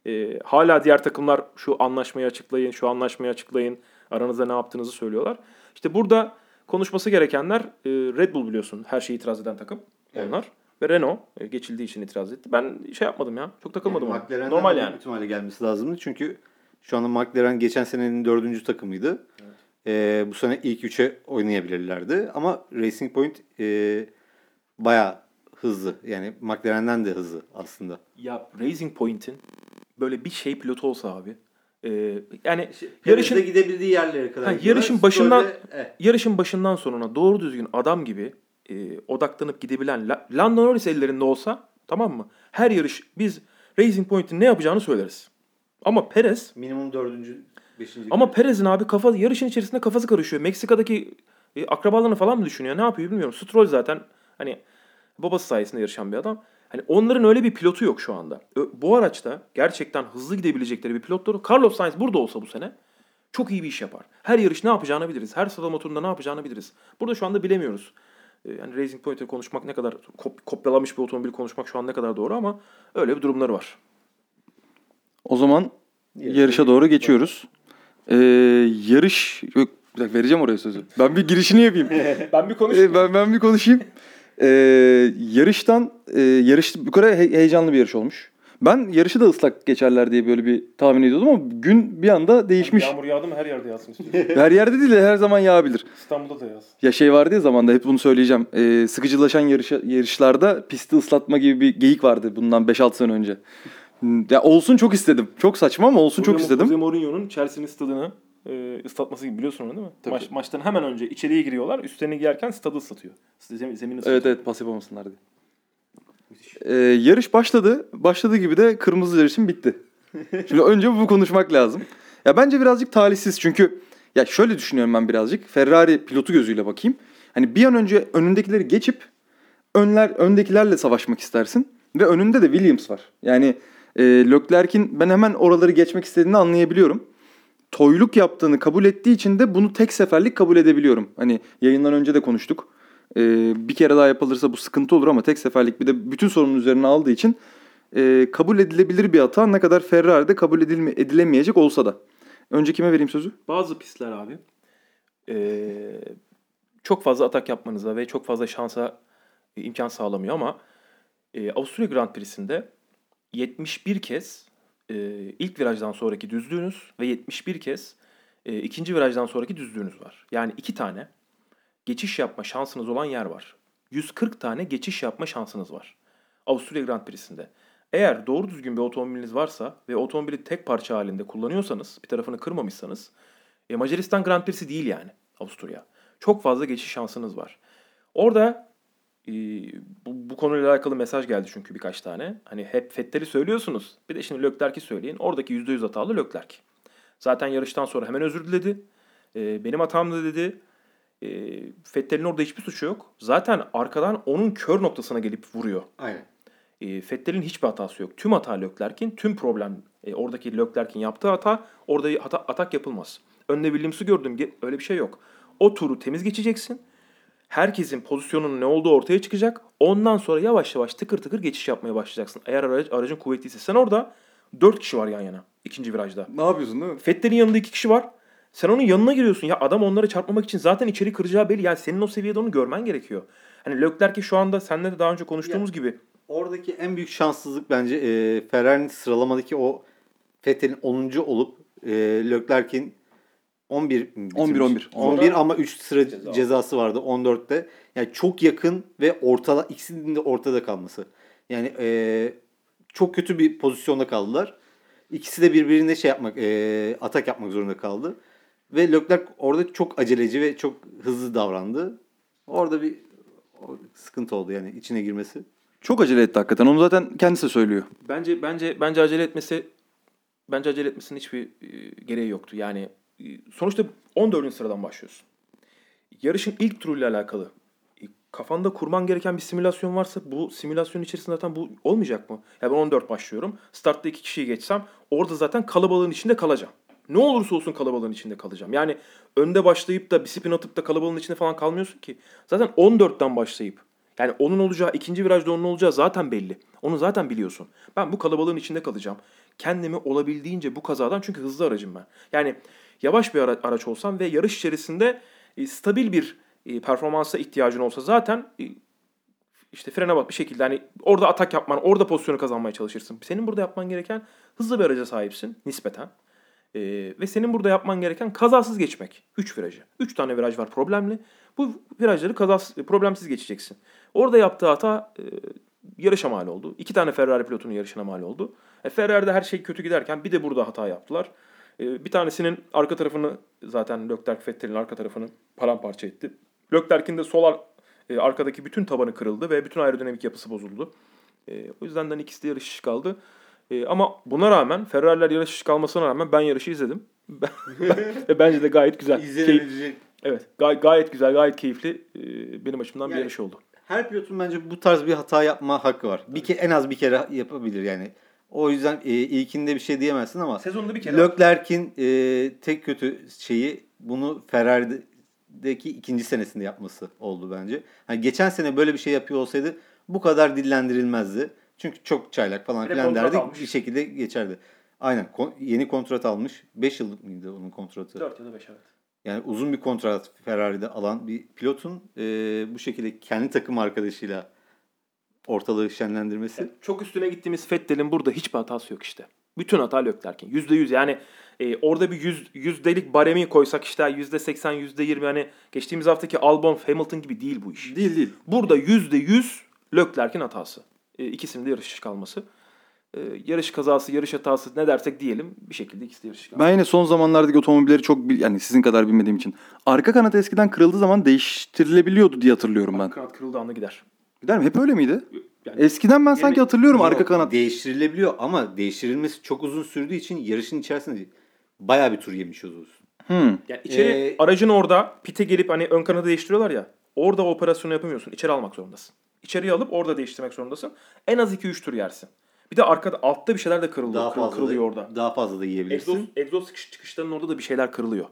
Speaker 1: Ee, hala diğer takımlar şu anlaşmayı açıklayın, şu anlaşmayı açıklayın, aranızda ne yaptığınızı söylüyorlar. İşte burada konuşması gerekenler e, Red Bull biliyorsun her şeye itiraz eden takım onlar. Ve Renault e, geçildiği için itiraz etti. Ben şey yapmadım ya, çok takılmadım ona.
Speaker 3: McLaren'den
Speaker 1: Normal yani.
Speaker 3: ihtimalle gelmesi lazımdı. Çünkü şu anda McLaren geçen senenin dördüncü takımıydı. Ee, bu sene ilk üçe oynayabilirlerdi. Ama Racing Point e, bayağı hızlı. Yani McLaren'den de hızlı aslında.
Speaker 1: Ya Racing Point'in böyle bir şey pilotu olsa abi. E, yani
Speaker 3: Yarışın
Speaker 1: yarışın
Speaker 3: gidebildiği yerlere kadar.
Speaker 1: Ha, yarışın başından
Speaker 3: Stroll'de- evet.
Speaker 1: yarışın başından sonuna doğru düzgün adam gibi e, odaklanıp gidebilen La- Lando Norris ellerinde olsa tamam mı? Her yarış biz Racing Point'in ne yapacağını söyleriz. Ama Perez
Speaker 3: minimum dördüncü, beşinci.
Speaker 1: ama Perez'in abi kafa yarışın içerisinde kafası karışıyor. Meksika'daki e, akrabalarını falan mı düşünüyor? Ne yapıyor bilmiyorum. Stroll zaten hani babası sayesinde yarışan bir adam. Hani onların öyle bir pilotu yok şu anda. Bu araçta gerçekten hızlı gidebilecekleri bir pilotları Carlos Sainz burada olsa bu sene çok iyi bir iş yapar. Her yarış ne yapacağını biliriz. Her sıralama turunda ne yapacağını biliriz. Burada şu anda bilemiyoruz. Ee, Yani Racing Point'e konuşmak ne kadar kop- kopyalanmış bir otomobil konuşmak şu an ne kadar doğru ama öyle bir durumları var.
Speaker 2: O zaman
Speaker 3: Yarışa
Speaker 2: yarışa doğru geçiyoruz. Ee, yarış yok bir dakika vereceğim oraya sözü. Ben bir girişini yapayım.
Speaker 1: ben bir
Speaker 2: Ee, ben ben bir konuşayım. Ee, yarıştan e, yarış yukarı he- heyecanlı bir yarış olmuş. Ben yarışı da ıslak geçerler diye böyle bir tahmin ediyordum ama gün bir anda değişmiş.
Speaker 1: Yağmur yağdı mı her yerde yağsın istiyorsun.
Speaker 2: Her yerde değil de her zaman yağabilir.
Speaker 1: İstanbul'da da yağsın.
Speaker 2: Ya şey vardı ya zamanda hep bunu söyleyeceğim. Ee, sıkıcılaşan yarış, yarışlarda pisti ıslatma gibi bir geyik vardı bundan 5-6 sene önce. Ya olsun çok istedim. Çok saçma ama olsun çok
Speaker 1: Jose-
Speaker 2: istedim.
Speaker 1: Jose Mourinho'nun Chelsea'nin stadını e, ıslatması gibi biliyorsun onu değil mi?
Speaker 2: Tabii.
Speaker 1: Maç, maçtan hemen önce içeriye giriyorlar. Üstlerini giyerken stadı ıslatıyor. Zemin, zemini ıslatıyor.
Speaker 2: Evet evet pas yapamasınlar diye. Ee, yarış başladı. Başladığı gibi de kırmızı yarışın bitti. Şimdi önce bu konuşmak lazım. Ya bence birazcık talihsiz çünkü ya şöyle düşünüyorum ben birazcık. Ferrari pilotu gözüyle bakayım. Hani bir an önce önündekileri geçip önler öndekilerle savaşmak istersin ve önünde de Williams var. Yani e, Leclerc'in ben hemen oraları geçmek istediğini anlayabiliyorum. Toyluk yaptığını kabul ettiği için de bunu tek seferlik kabul edebiliyorum. Hani yayından önce de konuştuk. Ee, bir kere daha yapılırsa bu sıkıntı olur ama tek seferlik bir de bütün sorunun üzerine aldığı için e, kabul edilebilir bir hata ne kadar Ferrari'de kabul edilme, edilemeyecek olsa da. Önce kime vereyim sözü?
Speaker 1: Bazı pistler abi e, çok fazla atak yapmanıza ve çok fazla şansa e, imkan sağlamıyor ama e, Avusturya Grand Prix'sinde 71 kez e, ilk virajdan sonraki düzlüğünüz ve 71 kez e, ikinci virajdan sonraki düzlüğünüz var. Yani iki tane geçiş yapma şansınız olan yer var. 140 tane geçiş yapma şansınız var. Avusturya Grand Prix'sinde. Eğer doğru düzgün bir otomobiliniz varsa ve otomobili tek parça halinde kullanıyorsanız, bir tarafını kırmamışsanız, e, Macaristan Grand Prix'si değil yani Avusturya. Çok fazla geçiş şansınız var. Orada e, bu, bu konuyla alakalı mesaj geldi çünkü birkaç tane. Hani hep Fettel'i söylüyorsunuz. Bir de şimdi Leclerc'i söyleyin. Oradaki %100 hatalı Leclerc. Zaten yarıştan sonra hemen özür diledi. E, benim hatamdı dedi. E, Fettel'in orada hiçbir suçu yok. Zaten arkadan onun kör noktasına gelip vuruyor.
Speaker 3: Aynen.
Speaker 1: E, Fettel'in hiçbir hatası yok. Tüm hata Leclerc'in, tüm problem e, oradaki Leclerc'in yaptığı hata. Orada hata, atak yapılmaz. Önde Williams'ı gördüm. Öyle bir şey yok. O turu temiz geçeceksin. Herkesin pozisyonunun ne olduğu ortaya çıkacak. Ondan sonra yavaş yavaş tıkır tıkır geçiş yapmaya başlayacaksın. Eğer aracı, aracın kuvvetliyse. Sen orada 4 kişi var yan yana. ikinci virajda.
Speaker 2: Ne yapıyorsun değil mi?
Speaker 1: Fettel'in yanında iki kişi var. Sen onun yanına giriyorsun. Ya adam onları çarpmamak için zaten içeri kıracağı belli. Yani senin o seviyede onu görmen gerekiyor. Hani Leclerc'i şu anda seninle de daha önce konuştuğumuz gibi
Speaker 3: Oradaki en büyük şanssızlık bence e, Ferrari'nin sıralamadaki o Vettel'in 10. olup e, Leclerc'in 11 mi bitirmiş?
Speaker 2: 11, 11.
Speaker 3: 11 ama 3 sıra
Speaker 1: Ceza.
Speaker 3: cezası vardı 14'te. Yani çok yakın ve ortada ikisinin de ortada kalması. Yani e, çok kötü bir pozisyonda kaldılar. İkisi de birbirine şey yapmak, e, atak yapmak zorunda kaldı. Ve Leclerc orada çok aceleci ve çok hızlı davrandı. Orada bir sıkıntı oldu yani içine girmesi.
Speaker 2: Çok acele etti hakikaten. Onu zaten kendisi söylüyor.
Speaker 1: Bence bence bence acele etmesi bence acele etmesinin hiçbir e, gereği yoktu. Yani sonuçta 14. sıradan başlıyorsun. Yarışın ilk turuyla alakalı e, kafanda kurman gereken bir simülasyon varsa bu simülasyonun içerisinde zaten bu olmayacak mı? Ya ben 14 başlıyorum. Startta iki kişiyi geçsem orada zaten kalabalığın içinde kalacağım. Ne olursa olsun kalabalığın içinde kalacağım. Yani önde başlayıp da bir spin atıp da kalabalığın içinde falan kalmıyorsun ki. Zaten 14'ten başlayıp yani onun olacağı ikinci virajda onun olacağı zaten belli. Onu zaten biliyorsun. Ben bu kalabalığın içinde kalacağım. Kendimi olabildiğince bu kazadan çünkü hızlı aracım ben. Yani yavaş bir ara- araç olsam ve yarış içerisinde e, stabil bir e, performansa ihtiyacın olsa zaten e, işte frene bak bir şekilde hani orada atak yapman, orada pozisyonu kazanmaya çalışırsın. Senin burada yapman gereken hızlı bir araca sahipsin nispeten. Ee, ve senin burada yapman gereken kazasız geçmek. 3 virajı. 3 tane viraj var problemli. Bu virajları kazasız, problemsiz geçeceksin. Orada yaptığı hata e, yarışa mal oldu. İki tane Ferrari pilotunun yarışına mal oldu. E, Ferrari'de her şey kötü giderken bir de burada hata yaptılar. E, bir tanesinin arka tarafını zaten Leclerc Vettel'in arka tarafını paramparça etti. Leclerc'in de sol e, arkadaki bütün tabanı kırıldı ve bütün aerodinamik yapısı bozuldu. E, o yüzden de ikisi de yarış dışı kaldı. E, ama buna rağmen Ferrari'ler yarış dışı kalmasına rağmen ben yarışı izledim. Ve bence de gayet güzel.
Speaker 3: İzlenebilecek.
Speaker 1: evet gay- gayet güzel, gayet keyifli e, benim açımdan bir
Speaker 3: Yani-
Speaker 1: yarış oldu.
Speaker 3: Her pilotun bence bu tarz bir hata yapma hakkı var. Bir ke en az bir kere yapabilir yani. O yüzden e, ilkinde bir şey diyemezsin ama
Speaker 1: Sezonda bir
Speaker 3: Leclerc'in e, tek kötü şeyi bunu Ferrari'deki ikinci senesinde yapması oldu bence. Hani geçen sene böyle bir şey yapıyor olsaydı bu kadar dillendirilmezdi. Çünkü çok çaylak falan
Speaker 1: Bir de
Speaker 3: filan derdik
Speaker 1: almış.
Speaker 3: bir şekilde geçerdi. Aynen kon- yeni kontrat almış. 5 yıllık mıydı onun kontratı?
Speaker 1: 4 ya da 5 evet.
Speaker 3: Yani uzun bir kontrat Ferrari'de alan bir pilotun e, bu şekilde kendi takım arkadaşıyla ortalığı şenlendirmesi.
Speaker 1: Çok üstüne gittiğimiz Fettel'in burada hiçbir hatası yok işte. Bütün hata Leclerc'in. %100 yani e, orada bir yüz, yüzdelik baremi koysak işte %80, %20 hani geçtiğimiz haftaki Albon, Hamilton gibi değil bu iş.
Speaker 2: Değil değil.
Speaker 1: Burada %100 Leclerc'in hatası. E, ikisinin de yarış dışı kalması. E, yarış kazası, yarış hatası ne dersek diyelim bir şekilde ikisi de yarış dışı kalması.
Speaker 2: Ben yine son zamanlardaki otomobilleri çok bil- yani sizin kadar bilmediğim için. Arka kanat eskiden kırıldığı zaman değiştirilebiliyordu diye hatırlıyorum ben.
Speaker 1: Kanat kırıldığı anda gider.
Speaker 2: Gider mi? Hep öyle miydi?
Speaker 1: Yani
Speaker 2: Eskiden ben sanki hatırlıyorum arka
Speaker 3: Yok,
Speaker 2: kanat.
Speaker 3: Değiştirilebiliyor ama değiştirilmesi çok uzun sürdüğü için yarışın içerisinde bayağı bir tur yemiş oluyorsun.
Speaker 2: Hmm.
Speaker 1: Yani içeri
Speaker 3: Ee,
Speaker 1: aracın orada pite gelip hani ön kanadı değiştiriyorlar ya. Orada operasyonu yapamıyorsun. İçeri almak zorundasın. İçeriye alıp orada değiştirmek zorundasın. En az 2-3 tur yersin. Bir de arkada altta bir şeyler de kırılıyor.
Speaker 3: Daha
Speaker 1: kırıl-
Speaker 3: fazla
Speaker 1: kırılıyor
Speaker 3: da,
Speaker 1: orada.
Speaker 3: Daha fazla da yiyebilirsin.
Speaker 1: Egzoz, egzoz çıkış, çıkışlarının orada da bir şeyler kırılıyor.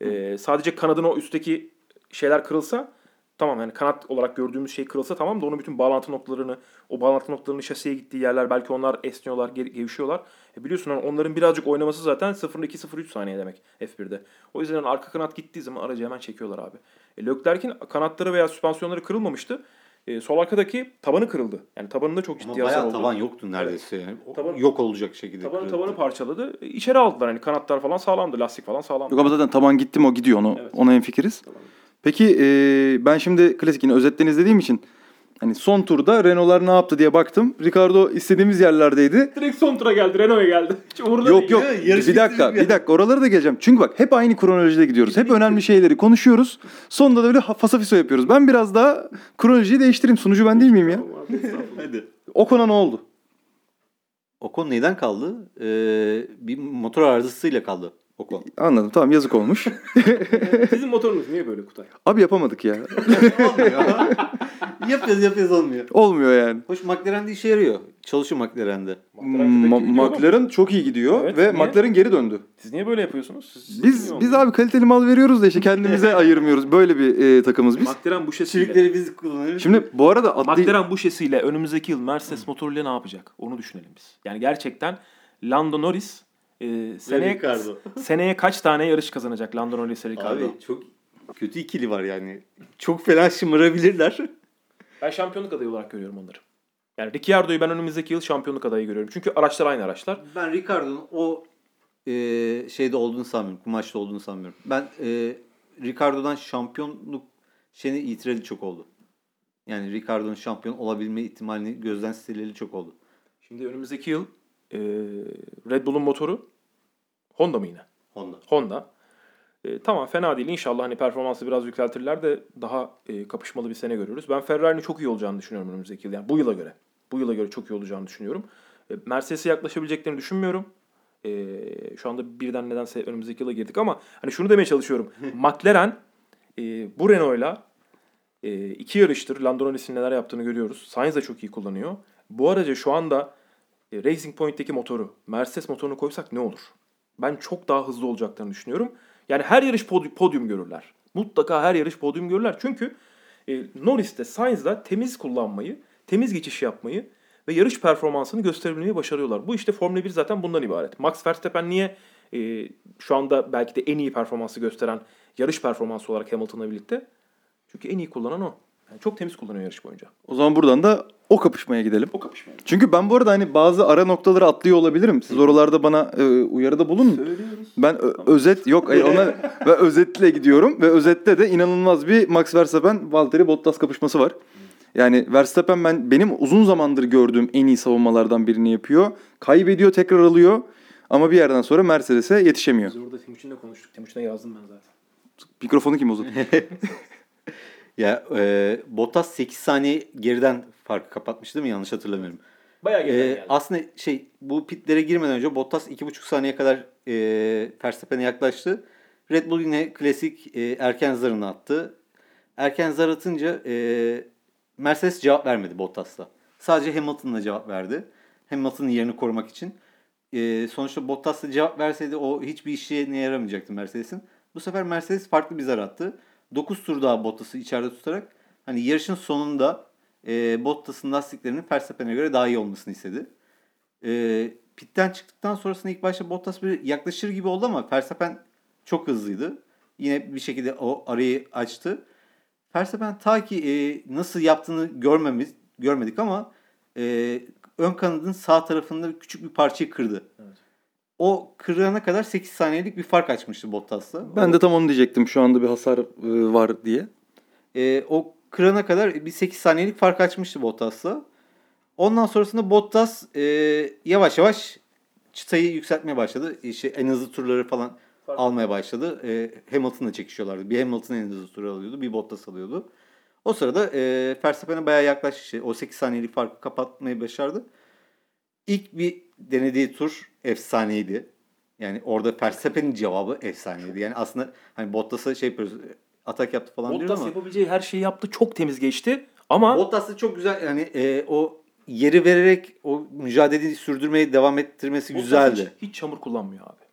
Speaker 1: Ee, sadece kanadın o üstteki şeyler kırılsa tamam yani kanat olarak gördüğümüz şey kırılsa tamam da onun bütün bağlantı noktalarını, o bağlantı noktalarının şasiye gittiği yerler belki onlar esniyorlar, ge- gevşiyorlar. E biliyorsun hani onların birazcık oynaması zaten 0.2-0.3 saniye demek F1'de. O yüzden hani arka kanat gittiği zaman aracı hemen çekiyorlar abi. E, Leclerc'in kanatları veya süspansiyonları kırılmamıştı. E, sol arkadaki tabanı kırıldı. Yani tabanında çok ciddi hasar
Speaker 3: bayağı
Speaker 1: oldu.
Speaker 3: tavan yoktu neredeyse. Yani. O
Speaker 1: Taban-
Speaker 3: yok olacak şekilde.
Speaker 1: Tabanı
Speaker 3: kırıldı.
Speaker 1: tabanı parçaladı. E, İçeri aldılar hani kanatlar falan sağlamdı, lastik falan sağlamdı.
Speaker 2: Yok ama zaten taban gitti mi o gidiyor onu
Speaker 1: Evet.
Speaker 2: ona hemfikiriz. Peki e, ben şimdi klasik yine özetten izlediğim için hani son turda Renault'lar ne yaptı diye baktım. Ricardo istediğimiz yerlerdeydi.
Speaker 1: Direkt son tura geldi. Renault'a geldi. Hiç umurunda
Speaker 2: Yok
Speaker 1: değil.
Speaker 2: yok
Speaker 3: yarış
Speaker 2: bir dakika bir dakika oralara da geleceğim. Çünkü bak hep aynı kronolojide gidiyoruz. Hep önemli şeyleri konuşuyoruz. Sonunda da böyle fasafiso yapıyoruz. Ben biraz daha kronolojiyi değiştireyim. Sunucu ben değil miyim ya?
Speaker 3: Hadi.
Speaker 2: Ocon'a ne oldu?
Speaker 3: Ocon neyden kaldı? Ee, bir motor arızasıyla kaldı Ocon.
Speaker 2: Anladım tamam yazık olmuş.
Speaker 1: Sizin motorunuz niye böyle Kutay?
Speaker 2: Abi yapamadık ya.
Speaker 3: olmuyor. yapıyoruz yapıyoruz olmuyor.
Speaker 2: Olmuyor yani.
Speaker 3: Hoş McLaren'de işe yarıyor. Çalışıyor McLaren'de.
Speaker 2: Ma- McLaren çok iyi gidiyor
Speaker 1: Evet,
Speaker 2: ve
Speaker 1: niye?
Speaker 2: McLaren geri döndü.
Speaker 1: Siz niye böyle yapıyorsunuz? Siz,
Speaker 2: Biz biz abi kaliteli mal veriyoruz da işte kendimize ayırmıyoruz. Böyle bir e, takımız biz.
Speaker 1: McLaren bu şesiyle.
Speaker 3: Çelikleri biz kullanıyoruz.
Speaker 2: Şimdi bu arada atlı...
Speaker 1: McLaren bu şesiyle önümüzdeki yıl Mercedes motoruyla ne yapacak? Onu düşünelim biz. Yani gerçekten Lando Norris e, seneye,
Speaker 3: Ricardo.
Speaker 1: seneye kaç tane yarış kazanacak Lando Norris ve Ricardo?
Speaker 3: Abi çok kötü ikili var yani. Çok fena şımarabilirler.
Speaker 1: Ben şampiyonluk adayı olarak görüyorum onları. Yani Ricciardo'yu ben önümüzdeki yıl şampiyonluk adayı görüyorum. Çünkü araçlar aynı araçlar.
Speaker 3: Ben Ricardo'nun o e, şeyde olduğunu sanmıyorum. Kumaşta olduğunu sanmıyorum. Ben e, Ricardo'dan şampiyonluk şeyini itirali çok oldu. Yani Ricardo'nun şampiyon olabilme ihtimalini gözden sileli çok oldu.
Speaker 1: Şimdi önümüzdeki yıl e, Red Bull'un motoru Honda mı yine?
Speaker 3: Honda.
Speaker 1: Honda. E, tamam fena değil. İnşallah hani performansı biraz yükseltirler de daha e, kapışmalı bir sene görürüz. Ben Ferrari'nin çok iyi olacağını düşünüyorum önümüzdeki yıl. Yani bu yıla göre. Bu yıla göre çok iyi olacağını düşünüyorum. E, Mercedes'e yaklaşabileceklerini düşünmüyorum. E, şu anda birden nedense önümüzdeki yıla girdik ama hani şunu demeye çalışıyorum. McLaren e, bu Renault'la e, iki yarıştır Lando Norris'in neler yaptığını görüyoruz. Sainz de çok iyi kullanıyor. Bu araca şu anda Racing Point'teki motoru Mercedes motorunu koysak ne olur? Ben çok daha hızlı olacaklarını düşünüyorum. Yani her yarış pod- podyum görürler. Mutlaka her yarış podyum görürler. Çünkü e, Norris de temiz kullanmayı, temiz geçiş yapmayı ve yarış performansını gösterebilmeyi başarıyorlar. Bu işte Formula 1 zaten bundan ibaret. Max Verstappen niye e, şu anda belki de en iyi performansı gösteren yarış performansı olarak Hamilton'la birlikte? Çünkü en iyi kullanan o. Yani çok temiz kullanıyor yarış boyunca.
Speaker 2: O zaman buradan da o kapışmaya gidelim.
Speaker 1: O kapışmaya.
Speaker 2: Çünkü ben bu arada hani bazı ara noktaları atlıyor olabilirim. Siz oralarda bana e, uyarıda bulunun.
Speaker 1: Söylüyoruz.
Speaker 2: Ben ö- özet yok hayır, ona ve özetle gidiyorum ve özette de inanılmaz bir Max Verstappen Valtteri Bottas kapışması var. Yani Verstappen ben benim uzun zamandır gördüğüm en iyi savunmalardan birini yapıyor. Kaybediyor, tekrar alıyor ama bir yerden sonra Mercedes'e yetişemiyor.
Speaker 1: Biz orada Timuçin'le konuştuk. Timuçin'e yazdım ben zaten.
Speaker 2: Mikrofonu kim uzat?
Speaker 3: Ya e, Bottas 8 saniye geriden farkı kapatmış değil mi? Yanlış hatırlamıyorum.
Speaker 1: Bayağı
Speaker 3: E,
Speaker 1: geriden geldi.
Speaker 3: aslında şey bu pitlere girmeden önce Bottas 2,5 saniye kadar e, Verstappen'e yaklaştı. Red Bull yine klasik e, erken zarını attı. Erken zar atınca e, Mercedes cevap vermedi Bottas'la. Sadece Hamilton'la cevap verdi. Hamilton'ın yerini korumak için. E, sonuçta Bottas'la cevap verseydi o hiçbir işe ne yaramayacaktı Mercedes'in. Bu sefer Mercedes farklı bir zar attı. 9 tur daha Bottas'ı içeride tutarak hani yarışın sonunda e, Bottas'ın lastiklerinin Verstappen'e göre daha iyi olmasını istedi. E, pitten çıktıktan sonrasında ilk başta Bottas bir yaklaşır gibi oldu ama Verstappen çok hızlıydı. Yine bir şekilde o arayı açtı. Verstappen ta ki e, nasıl yaptığını görmemiz görmedik ama e, ön kanadın sağ tarafında küçük bir parçayı kırdı.
Speaker 1: Evet.
Speaker 3: O kırana kadar 8 saniyelik bir fark açmıştı Bottas'la.
Speaker 2: Ben de tam onu diyecektim şu anda bir hasar e, var diye.
Speaker 3: E, o kırana kadar bir 8 saniyelik fark açmıştı Bottas'la. Ondan sonrasında Bottas e, yavaş yavaş çıtayı yükseltmeye başladı. İşte en hızlı turları falan
Speaker 1: Fark.
Speaker 3: almaya başladı. E, Hamilton'la çekişiyorlardı. Bir Hamilton en hızlı turu alıyordu. Bir Bottas alıyordu. O sırada e, Verstappen'e bayağı yaklaştı. İşte o 8 saniyelik farkı kapatmayı başardı. İlk bir denediği tur efsaneydi. Yani orada Verstappen'in cevabı efsaneydi. Yani aslında hani Bottas'a şey yapıyoruz atak yaptı falan diyoruz
Speaker 1: Bottas
Speaker 3: ama
Speaker 1: yapabileceği her şeyi yaptı. Çok temiz geçti. Ama
Speaker 3: Bottas da çok güzel yani e, o yeri vererek o mücadeleyi sürdürmeyi devam ettirmesi
Speaker 1: Bottas
Speaker 3: güzeldi.
Speaker 1: Hiç, hiç çamur kullanmıyor abi.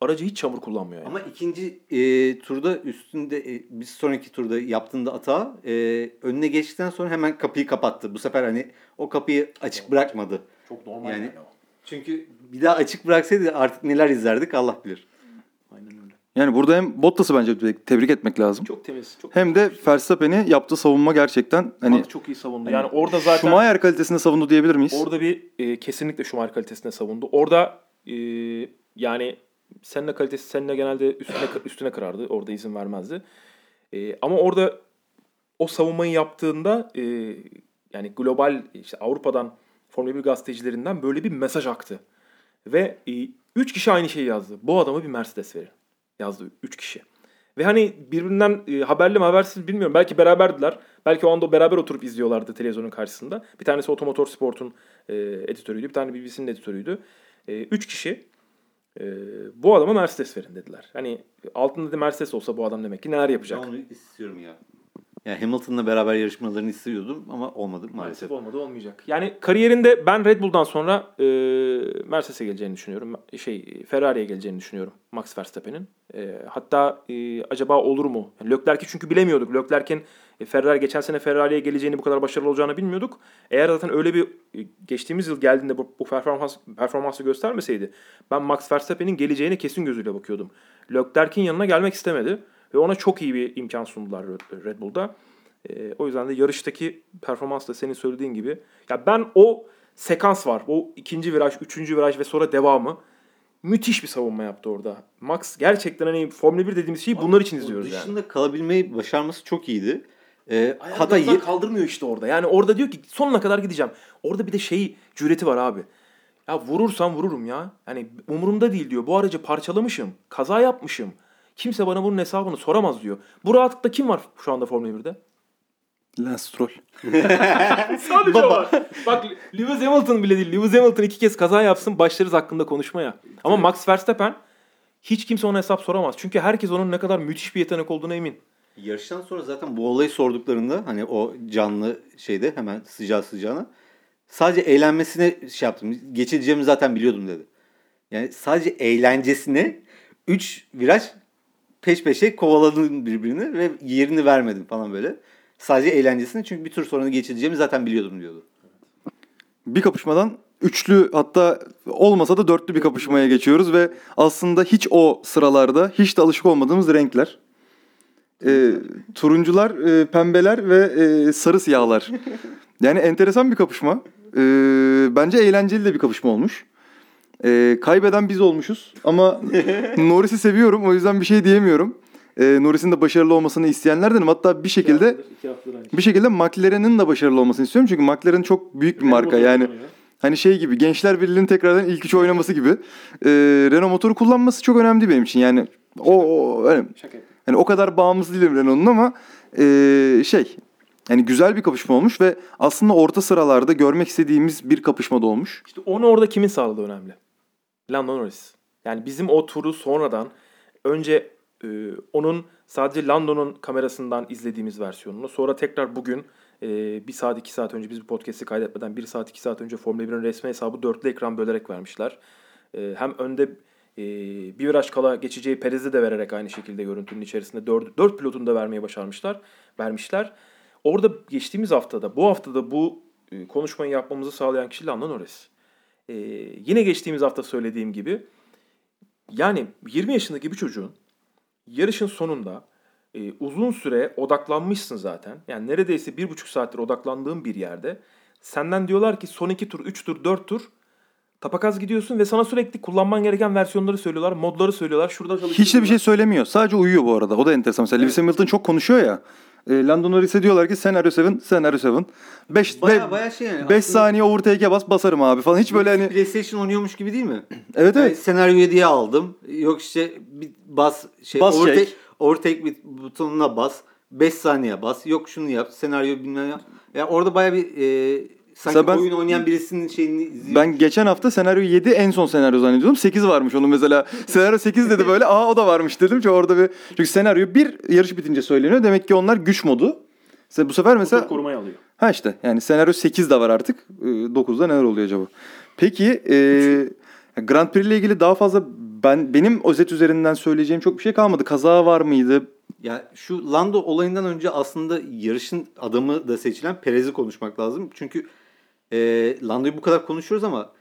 Speaker 1: Aracı hiç çamur kullanmıyor yani.
Speaker 3: Ama ikinci e, turda üstünde e, bir sonraki turda yaptığında atağı e, önüne geçtikten sonra hemen kapıyı kapattı. Bu sefer hani o kapıyı açık bırakmadı.
Speaker 1: Çok normal
Speaker 3: yani-
Speaker 1: yani. o.
Speaker 3: Çünkü bir daha açık bıraksaydı artık neler izlerdik Allah bilir.
Speaker 1: Aynen öyle.
Speaker 2: Yani burada hem Bottas'ı bence te- tebrik etmek lazım.
Speaker 1: Çok temiz. Çok
Speaker 2: Hem de Verstappen'i yaptığı savunma gerçekten hani
Speaker 1: Max çok iyi savundu. Yani orada zaten
Speaker 2: Schumacher kalitesinde savundu diyebilir miyiz?
Speaker 1: orada bir e, kesinlikle Schumacher kalitesine savundu. Orada e, yani Senna kalitesi Senna genelde üstüne üstüne kırardı. Orada izin vermezdi. E, ama orada o savunmayı yaptığında e, yani global işte Avrupa'dan Formula 1 gazetecilerinden böyle bir mesaj aktı. Ve e, üç kişi aynı şeyi yazdı. Bu adama bir Mercedes verin. Yazdı üç kişi. Ve hani birbirinden e, haberli mi habersiz bilmiyorum. Belki beraberdiler. Belki o anda beraber oturup izliyorlardı televizyonun karşısında. Bir tanesi Otomotor Sport'un e, editörüydü. Bir tane BBC'nin editörüydü. E, üç kişi e, bu adama Mercedes verin dediler. Hani altında da Mercedes olsa bu adam demek ki neler yapacak.
Speaker 3: Ben onu istiyorum ya. Yani Hamilton'la beraber yarışmalarını istiyordum ama olmadı maalesef.
Speaker 1: Maalesef olmadı olmayacak. Yani kariyerinde ben Red Bull'dan sonra e, Mercedes'e geleceğini düşünüyorum. Şey Ferrari'ye geleceğini düşünüyorum Max Verstappen'in. E, hatta e, acaba olur mu? Yani Leclerc'i çünkü bilemiyorduk. Leclerc'in e, Ferrari geçen sene Ferrari'ye geleceğini bu kadar başarılı olacağını bilmiyorduk. Eğer zaten öyle bir e, geçtiğimiz yıl geldiğinde bu, bu performans performansı göstermeseydi ben Max Verstappen'in geleceğine kesin gözüyle bakıyordum. Leclerc'in yanına gelmek istemedi ve ona çok iyi bir imkan sundular Red Bull'da. E, o yüzden de yarıştaki performans da senin söylediğin gibi. Ya ben o sekans var. O ikinci viraj, üçüncü viraj ve sonra devamı. Müthiş bir savunma yaptı orada. Max gerçekten hani Formula 1 dediğimiz şeyi bunlar için izliyoruz yani.
Speaker 3: Dışında kalabilmeyi başarması çok iyiydi. Ee,
Speaker 1: Hatta
Speaker 3: hatta ye-
Speaker 1: kaldırmıyor işte orada. Yani orada diyor ki sonuna kadar gideceğim. Orada bir de şey cüreti var abi. Ya vurursam vururum ya. Yani umurumda değil diyor. Bu aracı parçalamışım. Kaza yapmışım. Kimse bana bunun hesabını soramaz diyor. Bu rahatlıkta kim var şu anda Formula 1'de?
Speaker 2: Lance Stroll.
Speaker 1: Sadece var. Bak Lewis Hamilton bile değil. Lewis Hamilton iki kez kaza yapsın başlarız hakkında konuşmaya. Ama Max Verstappen hiç kimse ona hesap soramaz. Çünkü herkes onun ne kadar müthiş bir yetenek olduğuna emin.
Speaker 3: Yarıştan sonra zaten bu olayı sorduklarında hani o canlı şeyde hemen sıcağı sıcağına sadece eğlenmesine şey yaptım. Geçeceğimi zaten biliyordum dedi. Yani sadece eğlencesine 3 viraj peş peşe kovaladın birbirini ve yerini vermedin falan böyle. Sadece eğlencesine çünkü bir tur sonra geçeceğimi zaten biliyordum diyordu.
Speaker 2: Bir kapışmadan üçlü hatta olmasa da dörtlü bir kapışmaya geçiyoruz ve aslında hiç o sıralarda hiç de alışık olmadığımız renkler. Ee, turuncular, e, pembeler ve e, sarı siyahlar. Yani enteresan bir kapışma. Ee, bence eğlenceli de bir kapışma olmuş. Ee, kaybeden biz olmuşuz ama Norris'i seviyorum o yüzden bir şey diyemiyorum. Ee, Norris'in de başarılı olmasını isteyenlerdenim. Hatta bir şekilde bir şekilde McLaren'ın da başarılı olmasını istiyorum. Çünkü McLaren çok büyük bir marka yani. Hani şey gibi Gençler Birliği'nin tekrardan ilk üç oynaması gibi. Ee, Renault motoru kullanması çok önemli benim için. Yani o, o hani, hani o kadar bağımsız değilim Renault'un ama ee, şey yani güzel bir kapışma olmuş ve aslında orta sıralarda görmek istediğimiz bir kapışma da olmuş.
Speaker 1: İşte onu orada kimin sağladığı önemli. Lando Norris. Yani bizim o turu sonradan önce e, onun sadece Lando'nun kamerasından izlediğimiz versiyonunu sonra tekrar bugün e, bir saat iki saat önce biz bu podcast'i kaydetmeden bir saat iki saat önce Formula 1'in resmi hesabı dörtlü ekran bölerek vermişler. E, hem önde e, bir viraj kala geçeceği Perez'i de vererek aynı şekilde görüntünün içerisinde dört, dört pilotunu da vermeye başarmışlar. Vermişler. Orada geçtiğimiz haftada bu haftada bu e, konuşmayı yapmamızı sağlayan kişi Lando Norris. Ee, yine geçtiğimiz hafta söylediğim gibi yani 20 yaşındaki bir çocuğun yarışın sonunda e, uzun süre odaklanmışsın zaten. Yani neredeyse bir buçuk saattir odaklandığın bir yerde Senden diyorlar ki son 2 tur, 3 tur, 4 tur tapakaz gidiyorsun ve sana sürekli kullanman gereken versiyonları söylüyorlar, modları söylüyorlar. Şurada.
Speaker 2: Hiç de bir şey söylemiyor. Sadece uyuyor bu arada. O da enteresan. Mesela Lewis Hamilton çok konuşuyor ya. E, Lando Norris'e diyorlar ki senaryo 7, senaryo 7. 5
Speaker 3: Baya baya şey yani.
Speaker 2: 5
Speaker 3: aslında
Speaker 2: saniye overtake'e bas basarım abi falan. Hiç böyle hani
Speaker 3: PlayStation oynuyormuş gibi değil mi?
Speaker 2: evet
Speaker 3: Yani
Speaker 2: evet.
Speaker 3: senaryoyu diye aldım. Yok işte bir bas şey
Speaker 2: Bas
Speaker 3: overtake,
Speaker 2: çek.
Speaker 3: overtake butonuna bas. 5 saniye bas. Yok şunu yap. Senaryo bilmem yap. Yani orada baya bir e, sanki
Speaker 2: Mesela ben-
Speaker 3: oyun oynayan birisinin şeyini izliyor.
Speaker 2: Ben geçen hafta senaryo 7 en son senaryo zannediyordum. 8 varmış onun mesela. senaryo 8 dedi böyle. Aa o da varmış dedim. Çünkü orada bir çünkü senaryo 1 yarış bitince söyleniyor. Demek ki onlar güç modu. Mesela bu sefer mesela
Speaker 1: Motor korumayı alıyor.
Speaker 2: Ha işte yani senaryo 8 de var artık. Ee, 9'da neler oluyor acaba? Peki e, Grand Prix ile ilgili daha fazla ben benim özet üzerinden söyleyeceğim çok bir şey kalmadı. Kaza var mıydı?
Speaker 3: Ya şu Lando olayından önce aslında yarışın adamı da seçilen Perez'i konuşmak lazım. Çünkü e, Lando'yu bu kadar konuşuyoruz ama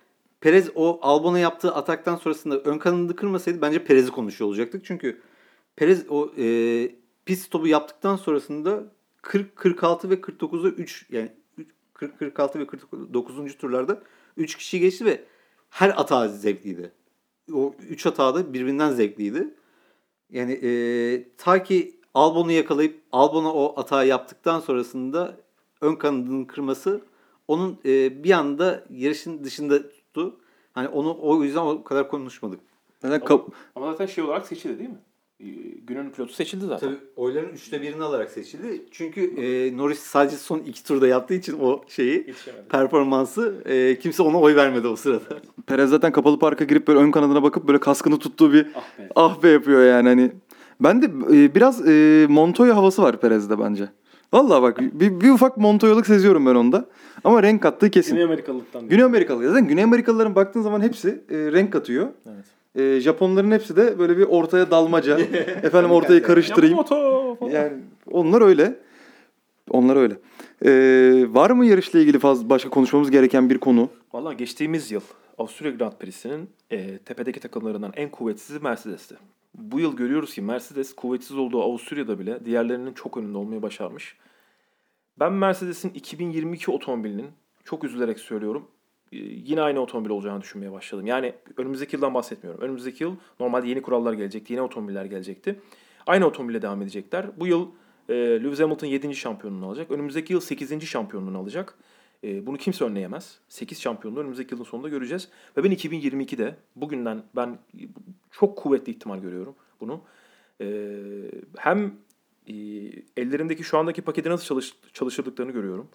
Speaker 3: Perez o Albon'a yaptığı ataktan sonrasında ön kanadını kırmasaydı bence Perez'i konuşuyor olacaktık. Çünkü Perez o e, pit stopu yaptıktan sonrasında 40 46 ve 49'da 3 yani 40 46 ve 49. turlarda 3 kişi geçti ve her hata zevkliydi. O 3 hata da birbirinden zevkliydi. Yani e, ta ki Albon'u yakalayıp Albon'a o hata yaptıktan sonrasında ön kanadının kırması onun e, bir anda yarışın dışında tuttu. Hani onu o yüzden o kadar konuşmadık.
Speaker 2: Zaten
Speaker 1: Ama,
Speaker 2: kap-
Speaker 1: ama zaten şey olarak seçildi değil mi? Ee, Günün pilotu seçildi zaten.
Speaker 3: Tabii oyların üçte birini alarak seçildi. Çünkü e, Norris sadece son iki turda yaptığı için o şeyi
Speaker 1: Yetişemedi.
Speaker 3: performansı e, kimse ona oy vermedi o sırada.
Speaker 2: Perez zaten kapalı parka girip böyle ön kanadına bakıp böyle kaskını tuttuğu bir
Speaker 1: Ah be.
Speaker 2: ah be yapıyor yani hani. Ben de e, biraz e, Montoya havası var Perez'de bence. Vallahi bak bir, bir ufak Montoya'lık seziyorum ben onda. Ama renk kattığı kesin.
Speaker 1: Güney Amerikalılıktan. değil.
Speaker 2: Güney Amerikalı. Zaten Güney Amerikalıların baktığın zaman hepsi e, renk katıyor.
Speaker 1: Evet.
Speaker 2: E, Japonların hepsi de böyle bir ortaya dalmaca. efendim ortayı karıştırayım. Yani onlar öyle. Onlar öyle. E, var mı yarışla ilgili fazla başka konuşmamız gereken bir konu?
Speaker 1: Valla geçtiğimiz yıl Avusturya Grand Prix'sinin e, tepedeki takımlarından en kuvvetsizi Mercedes'ti. Bu yıl görüyoruz ki Mercedes kuvvetsiz olduğu Avusturya'da bile diğerlerinin çok önünde olmayı başarmış. Ben Mercedes'in 2022 otomobilinin çok üzülerek söylüyorum e, yine aynı otomobil olacağını düşünmeye başladım. Yani önümüzdeki yıldan bahsetmiyorum. Önümüzdeki yıl normalde yeni kurallar gelecekti, yeni otomobiller gelecekti. Aynı otomobille devam edecekler. Bu yıl e, Lewis Hamilton 7. şampiyonluğunu alacak. Önümüzdeki yıl 8. şampiyonluğunu alacak. E, bunu kimse önleyemez. 8 şampiyonluğu önümüzdeki yılın sonunda göreceğiz. Ve ben 2022'de bugünden ben çok kuvvetli ihtimal görüyorum bunu. E, hem e, ellerindeki şu andaki paketi nasıl çalış, çalıştırdıklarını görüyorum.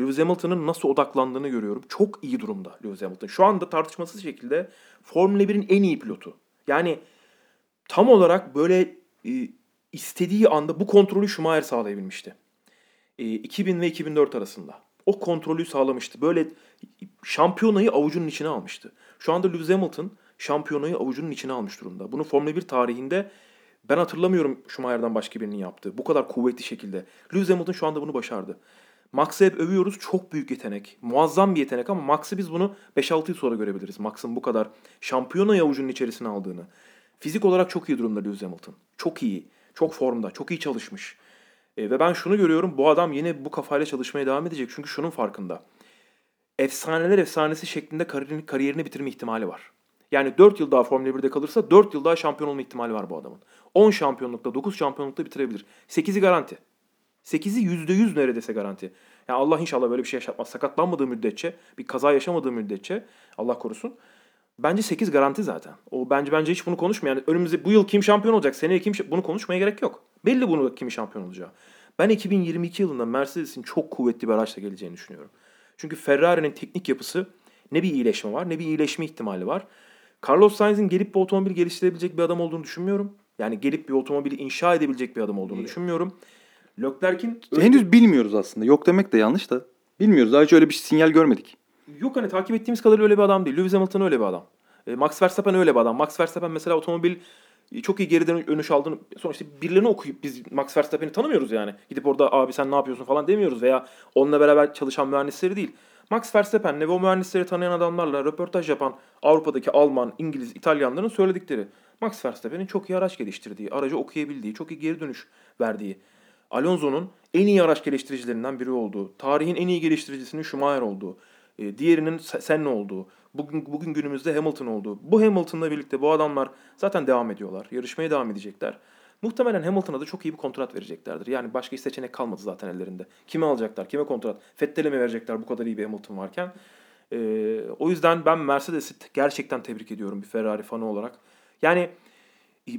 Speaker 1: Lewis Hamilton'ın nasıl odaklandığını görüyorum. Çok iyi durumda Lewis Hamilton. Şu anda tartışmasız şekilde Formula 1'in en iyi pilotu. Yani tam olarak böyle e, istediği anda bu kontrolü Schumacher sağlayabilmişti. E, 2000 ve 2004 arasında. O kontrolü sağlamıştı. Böyle şampiyonayı avucunun içine almıştı. Şu anda Lewis Hamilton şampiyonayı avucunun içine almış durumda. Bunu Formula 1 tarihinde ben hatırlamıyorum Schumacher'dan başka birinin yaptığı. Bu kadar kuvvetli şekilde. Lewis Hamilton şu anda bunu başardı. Max'ı hep övüyoruz. Çok büyük yetenek. Muazzam bir yetenek ama Max'ı biz bunu 5-6 yıl sonra görebiliriz. Max'ın bu kadar şampiyonayı avucunun içerisine aldığını. Fizik olarak çok iyi durumda Lewis Hamilton. Çok iyi. Çok formda. Çok iyi çalışmış. E, ve ben şunu görüyorum. Bu adam yine bu kafayla çalışmaya devam edecek. Çünkü şunun farkında. Efsaneler efsanesi şeklinde kariyerini, kariyerini bitirme ihtimali var. Yani 4 yıl daha Formula 1'de kalırsa 4 yıl daha şampiyon olma ihtimali var bu adamın. 10 şampiyonlukta, 9 şampiyonlukta bitirebilir. 8'i garanti. 8'i %100 neredeyse garanti. Yani Allah inşallah böyle bir şey yaşatmaz. Sakatlanmadığı müddetçe, bir kaza yaşamadığı müddetçe Allah korusun. Bence 8 garanti zaten. O bence bence hiç bunu konuşma. Yani önümüzde bu yıl kim şampiyon olacak, seneye kim bunu konuşmaya gerek yok. Belli bunu kim şampiyon olacağı. Ben 2022 yılında Mercedes'in çok kuvvetli bir araçla geleceğini düşünüyorum. Çünkü Ferrari'nin teknik yapısı ne bir iyileşme var, ne bir iyileşme ihtimali var. Carlos Sainz'in gelip bir otomobil geliştirebilecek bir adam olduğunu düşünmüyorum. Yani gelip bir otomobili inşa edebilecek bir adam olduğunu
Speaker 3: İyi.
Speaker 1: düşünmüyorum. Leclerc'in
Speaker 2: Henüz bilmiyoruz aslında. Yok demek de yanlış da. Bilmiyoruz. Daha hiç öyle bir sinyal görmedik.
Speaker 1: Yok hani takip ettiğimiz kadarıyla öyle bir adam değil. Lewis Hamilton öyle bir adam. E, Max Verstappen öyle bir adam. Max Verstappen mesela otomobil e, çok iyi geriden dönüş aldığını sonuçta birilerini okuyup biz Max Verstappen'i tanımıyoruz yani. Gidip orada abi sen ne yapıyorsun falan demiyoruz veya onunla beraber çalışan mühendisleri değil. Max Verstappen'le ve o mühendisleri tanıyan adamlarla röportaj yapan Avrupa'daki Alman, İngiliz, İtalyanların söyledikleri. Max Verstappen'in çok iyi araç geliştirdiği, aracı okuyabildiği, çok iyi geri dönüş verdiği. Alonso'nun en iyi araç geliştiricilerinden biri olduğu, tarihin en iyi geliştiricisinin Schumacher olduğu, e, diğerinin Se- Senna olduğu, bugün bugün günümüzde Hamilton olduğu. Bu Hamilton'la birlikte bu adamlar zaten devam ediyorlar. Yarışmaya devam edecekler. Muhtemelen Hamilton'a da çok iyi bir kontrat vereceklerdir. Yani başka seçenek kalmadı zaten ellerinde. Kime alacaklar? Kime kontrat? Fettel'e mi verecekler bu kadar iyi bir Hamilton varken? Ee, o yüzden ben Mercedes'i gerçekten tebrik ediyorum bir Ferrari fanı olarak. Yani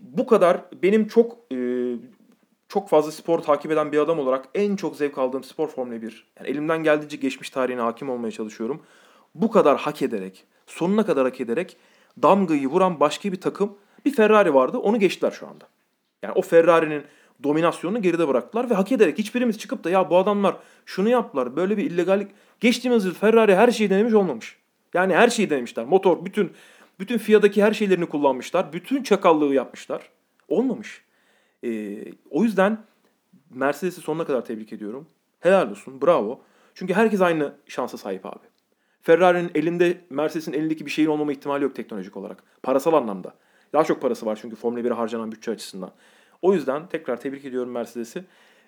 Speaker 1: bu kadar benim çok e, çok fazla spor takip eden bir adam olarak en çok zevk aldığım spor Formula 1. Yani elimden geldiğince geçmiş tarihine hakim olmaya çalışıyorum. Bu kadar hak ederek, sonuna kadar hak ederek damgayı vuran başka bir takım bir Ferrari vardı. Onu geçtiler şu anda. Yani o Ferrari'nin dominasyonunu geride bıraktılar ve hak ederek hiçbirimiz çıkıp da ya bu adamlar şunu yaptılar böyle bir illegallik. Geçtiğimiz yıl Ferrari her şeyi denemiş olmamış. Yani her şeyi denemişler. Motor bütün bütün FIA'daki her şeylerini kullanmışlar. Bütün çakallığı yapmışlar. Olmamış. Ee, o yüzden Mercedes'i sonuna kadar tebrik ediyorum. Helal olsun. Bravo. Çünkü herkes aynı şansa sahip abi. Ferrari'nin elinde Mercedes'in elindeki bir şeyin olmama ihtimali yok teknolojik olarak. Parasal anlamda. Daha çok parası var çünkü Formula 1'e harcanan bütçe açısından. O yüzden tekrar tebrik ediyorum Mercedes'i.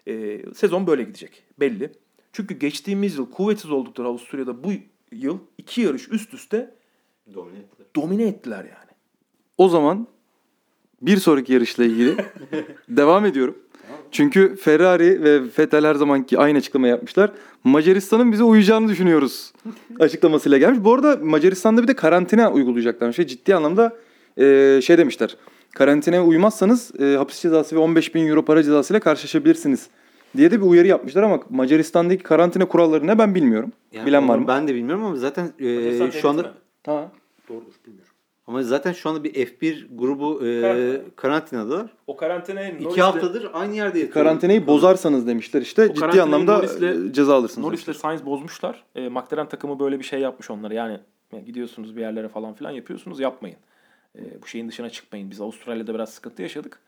Speaker 1: Ee, sezon böyle gidecek. Belli. Çünkü geçtiğimiz yıl kuvvetsiz oldukları Avusturya'da bu yıl iki yarış üst üste
Speaker 3: Domine ettiler.
Speaker 1: domine ettiler yani.
Speaker 2: O zaman bir sonraki yarışla ilgili devam ediyorum. Çünkü Ferrari ve Vettel her zamanki aynı açıklama yapmışlar. Macaristan'ın bize uyacağını düşünüyoruz açıklamasıyla gelmiş. Bu arada Macaristan'da bir de karantina uygulayacaklarmış. Ve ciddi anlamda e, şey demişler. Karantinaya uymazsanız e, hapis cezası ve 15 bin euro para cezası ile karşılaşabilirsiniz diye de bir uyarı yapmışlar ama Macaristan'daki karantina kuralları ne ben bilmiyorum.
Speaker 3: Yani
Speaker 2: Bilen var mı?
Speaker 3: Ben de bilmiyorum ama zaten e, şu anda?
Speaker 2: Ha.
Speaker 1: Doğrudur bilmiyorum.
Speaker 3: Ama zaten şu anda bir F1 grubu e,
Speaker 1: Karantina.
Speaker 3: karantinadalar.
Speaker 1: O karantinaya
Speaker 3: İki haftadır aynı yerde yatıyor.
Speaker 2: Karantinayı bozarsanız demişler işte. Ciddi
Speaker 1: karantinayı
Speaker 2: anlamda
Speaker 1: Norris'le-
Speaker 2: e, ceza alırsınız.
Speaker 1: Norris'le
Speaker 2: demişler.
Speaker 1: Sainz bozmuşlar. E, McLaren takımı böyle bir şey yapmış onlara. Yani ya gidiyorsunuz bir yerlere falan filan yapıyorsunuz yapmayın. E, bu şeyin dışına çıkmayın. Biz Avustralya'da biraz sıkıntı yaşadık.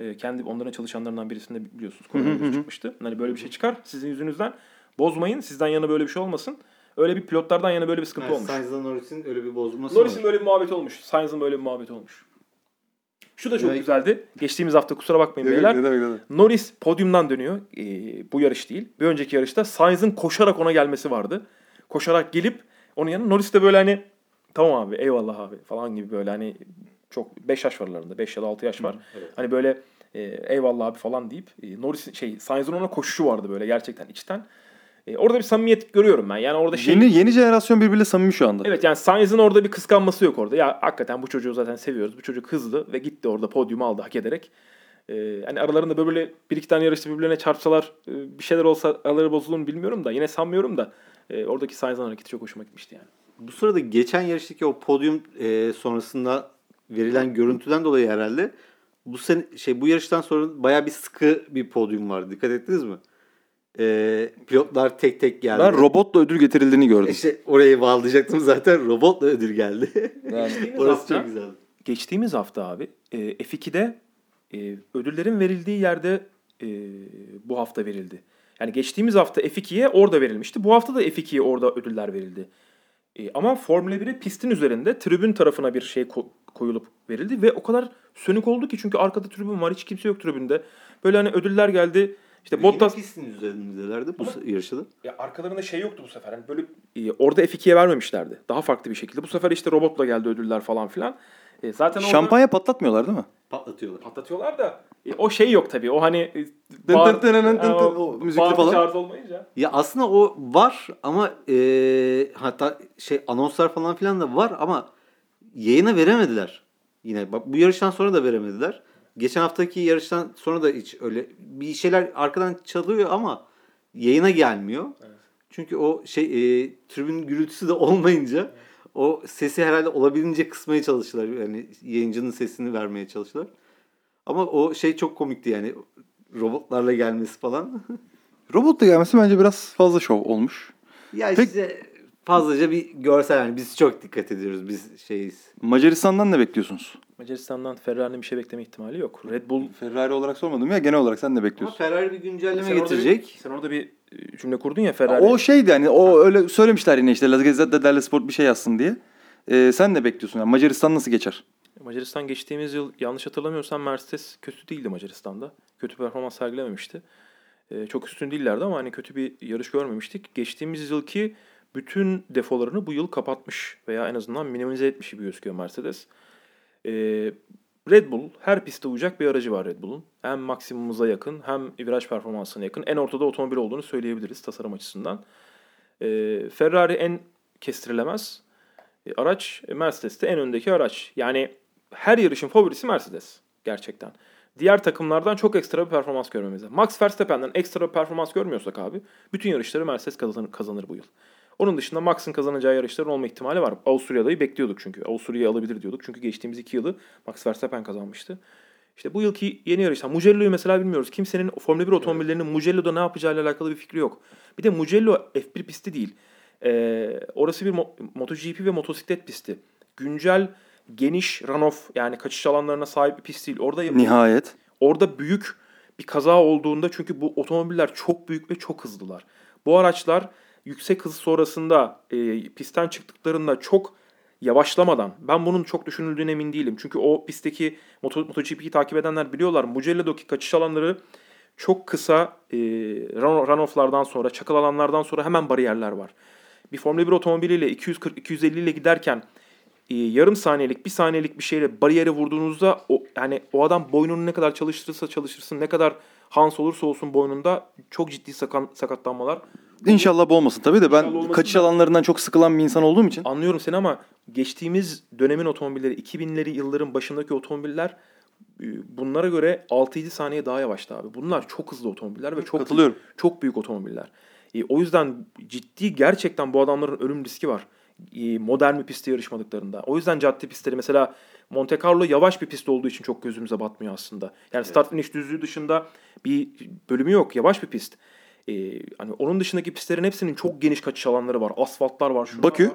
Speaker 1: E, kendi onların çalışanlarından birisinde biliyorsunuz koronavirüs çıkmıştı. Hani böyle bir şey çıkar sizin yüzünüzden. Bozmayın. Sizden yana böyle bir şey olmasın. Öyle bir pilotlardan yana böyle bir sıkıntı
Speaker 3: Evet,
Speaker 1: olmuş.
Speaker 3: Sainz'la Norris'in öyle bir bozulması
Speaker 1: Norris'in
Speaker 3: var.
Speaker 1: böyle bir muhabbeti olmuş. Sainz'ın böyle bir muhabbeti olmuş. Şu da çok
Speaker 3: Ya-
Speaker 1: güzeldi. Geçtiğimiz hafta kusura bakmayın beyler. Norris podyumdan dönüyor. Ee, bu yarış değil. Bir önceki yarışta Sainz'ın koşarak ona gelmesi vardı. Koşarak gelip onun yanına Norris de böyle hani tamam abi eyvallah abi falan gibi böyle hani çok 5 yaş var aralarında. 5 ya da 6 yaş var.
Speaker 3: evet.
Speaker 1: Hani böyle e, eyvallah abi falan deyip e, Norris şey Sainz'ın ona koşuşu vardı böyle gerçekten içten. E, orada bir samimiyet görüyorum ben. Yani orada şey
Speaker 2: Yeni yeni jenerasyon birbiriyle samimi şu anda.
Speaker 1: Evet yani Sainz'ın orada bir kıskanması yok orada. Ya hakikaten bu çocuğu zaten seviyoruz. Bu çocuk hızlı ve gitti orada podyumu aldı hak ederek. Ee, hani aralarında böyle bir iki tane yarışta birbirlerine çarpsalar e, bir şeyler olsa araları bozulur mu bilmiyorum da yine sanmıyorum da e, oradaki Sainz'ın hareketi çok hoşuma gitmişti yani.
Speaker 3: Bu sırada geçen yarıştaki o podyum e, sonrasında verilen görüntüden dolayı herhalde bu sene şey bu yarıştan sonra baya bir sıkı bir podyum vardı. Dikkat ettiniz mi? E, pilotlar tek tek geldi.
Speaker 2: Ben robotla ödül getirildiğini gördüm.
Speaker 3: İşte orayı bağlayacaktım zaten. Robotla ödül geldi.
Speaker 1: Geçtiğimiz
Speaker 3: Orası
Speaker 1: hafta-
Speaker 3: çok güzeldi.
Speaker 1: Geçtiğimiz hafta abi e, F2'de e, ödüllerin verildiği yerde e, bu hafta verildi. Yani geçtiğimiz hafta F2'ye orada verilmişti. Bu hafta da F2'ye orada ödüller verildi. E, ama Formula 1'e pistin üzerinde tribün tarafına bir şey ko- koyulup verildi ve o kadar sönük oldu ki çünkü arkada tribün var hiç kimse yok tribünde. Böyle hani ödüller geldi. İşte Bottas
Speaker 3: pistin üzerindelerdi bu yarışta da.
Speaker 1: ya arkalarında şey yoktu bu sefer. Hani böyle e, orada F2'ye vermemişlerdi. Daha farklı bir şekilde. Bu sefer işte robotla geldi ödüller falan filan. E, zaten orada
Speaker 2: Şampanya patlatmıyorlar değil mi?
Speaker 3: Patlatıyorlar.
Speaker 1: patlatıyorlar da e, o şey yok tabii. O hani e,
Speaker 2: Dın
Speaker 1: bağır-
Speaker 2: dın dın dın dın
Speaker 1: Yani
Speaker 2: dın, o müzikli falan.
Speaker 1: olmayınca.
Speaker 3: Ya aslında o var ama e, hatta şey anonslar falan filan da var ama yayına veremediler. Yine bak bu yarıştan sonra da veremediler. Geçen haftaki yarıştan sonra da hiç öyle bir şeyler arkadan çalıyor ama yayına gelmiyor. Çünkü o şey e, tribün gürültüsü de olmayınca o sesi herhalde olabildiğince kısmaya çalıştılar. Yani yayıncının sesini vermeye çalıştılar. Ama o şey çok komikti yani robotlarla gelmesi falan.
Speaker 2: Robotla gelmesi bence biraz fazla şov olmuş.
Speaker 3: Ya
Speaker 2: Peki-
Speaker 3: işte fazlaca bir görsel yani biz çok dikkat ediyoruz biz şeyiz.
Speaker 2: Macaristan'dan ne bekliyorsunuz?
Speaker 1: Macaristan'dan Ferrari'nin bir şey bekleme ihtimali yok. Red Bull
Speaker 2: Ferrari olarak sormadım ya genel olarak sen ne
Speaker 3: Ama
Speaker 2: bekliyorsun?
Speaker 3: Ferrari bir güncelleme
Speaker 1: Sen orada
Speaker 3: getirecek.
Speaker 1: bir- sen orada bir e, cümle kurdun ya Ferrari.
Speaker 2: O şeydi hani o öyle söylemişler yine işte La Gazzetta dello Sport bir şey yazsın diye. Ee, sen ne bekliyorsun? Yani Macaristan nasıl geçer?
Speaker 1: Macaristan geçtiğimiz yıl yanlış hatırlamıyorsam Mercedes kötü değildi Macaristan'da. Kötü performans sergilememişti. E, çok üstün değillerdi ama hani kötü bir yarış görmemiştik. Geçtiğimiz yılki bütün defolarını bu yıl kapatmış veya en azından minimize etmiş gibi gözüküyor Mercedes. E, Red Bull her pistte uyacak bir aracı var Red Bull'un. Hem maksimumuza yakın hem viraj performansına yakın. En ortada otomobil olduğunu söyleyebiliriz tasarım açısından. E, Ferrari en kestirilemez e, araç. E, Mercedes de en öndeki araç. Yani her yarışın favorisi Mercedes gerçekten. Diğer takımlardan çok ekstra bir performans görmemiz lazım. Max Verstappen'den ekstra bir performans görmüyorsak abi bütün yarışları Mercedes kazanır, kazanır bu yıl. Onun dışında Max'ın kazanacağı yarışların olma ihtimali var. Avusturya'dayı bekliyorduk çünkü. Avusturya'yı alabilir diyorduk. Çünkü geçtiğimiz iki yılı Max Verstappen kazanmıştı. İşte bu yılki yeni yarışlar. Mugello'yu mesela bilmiyoruz. Kimsenin Formula 1 otomobillerinin Mugello'da ne yapacağıyla alakalı bir fikri yok. Bir de Mugello F1 pisti değil. Ee, orası bir mo- MotoGP ve motosiklet pisti. Güncel, geniş runoff yani kaçış alanlarına sahip bir pist değil. Orada
Speaker 2: Nihayet.
Speaker 1: Orada büyük bir kaza olduğunda çünkü bu otomobiller çok büyük ve çok hızlılar. Bu araçlar yüksek hız sonrasında e, pistten çıktıklarında çok yavaşlamadan ben bunun çok düşünüldüğüne emin değilim. Çünkü o pistteki Moto, MotoGP'yi takip edenler biliyorlar. Mugello'daki kaçış alanları çok kısa e, run- runoff'lardan sonra, çakıl alanlardan sonra hemen bariyerler var. Bir Formula 1 otomobiliyle 240-250 ile giderken e, yarım saniyelik, bir saniyelik bir şeyle bariyere vurduğunuzda o yani o adam boynunu ne kadar çalıştırırsa çalışırsın, ne kadar Hans olursa olsun boynunda çok ciddi sakan, sakatlanmalar.
Speaker 2: İnşallah bu olmasın tabii de ben
Speaker 1: olmasın
Speaker 2: kaçış
Speaker 1: da-
Speaker 2: alanlarından çok sıkılan bir insan olduğum için.
Speaker 1: Anlıyorum seni ama geçtiğimiz dönemin otomobilleri, 2000'leri yılların başındaki otomobiller e, bunlara göre 6-7 saniye daha yavaştı abi. Bunlar çok hızlı otomobiller ve çok
Speaker 2: Katılıyorum.
Speaker 1: çok büyük otomobiller. E, o yüzden ciddi gerçekten bu adamların ölüm riski var. E, modern bir pistte yarışmadıklarında. O yüzden cadde pistleri mesela Monte Carlo yavaş bir pist olduğu için çok gözümüze batmıyor aslında. Yani start finish düzlüğü dışında bir bölümü yok. Yavaş bir pist. E, hani onun dışındaki pistlerin hepsinin çok geniş kaçış alanları var. Asfaltlar var. şunlar
Speaker 2: Bakü?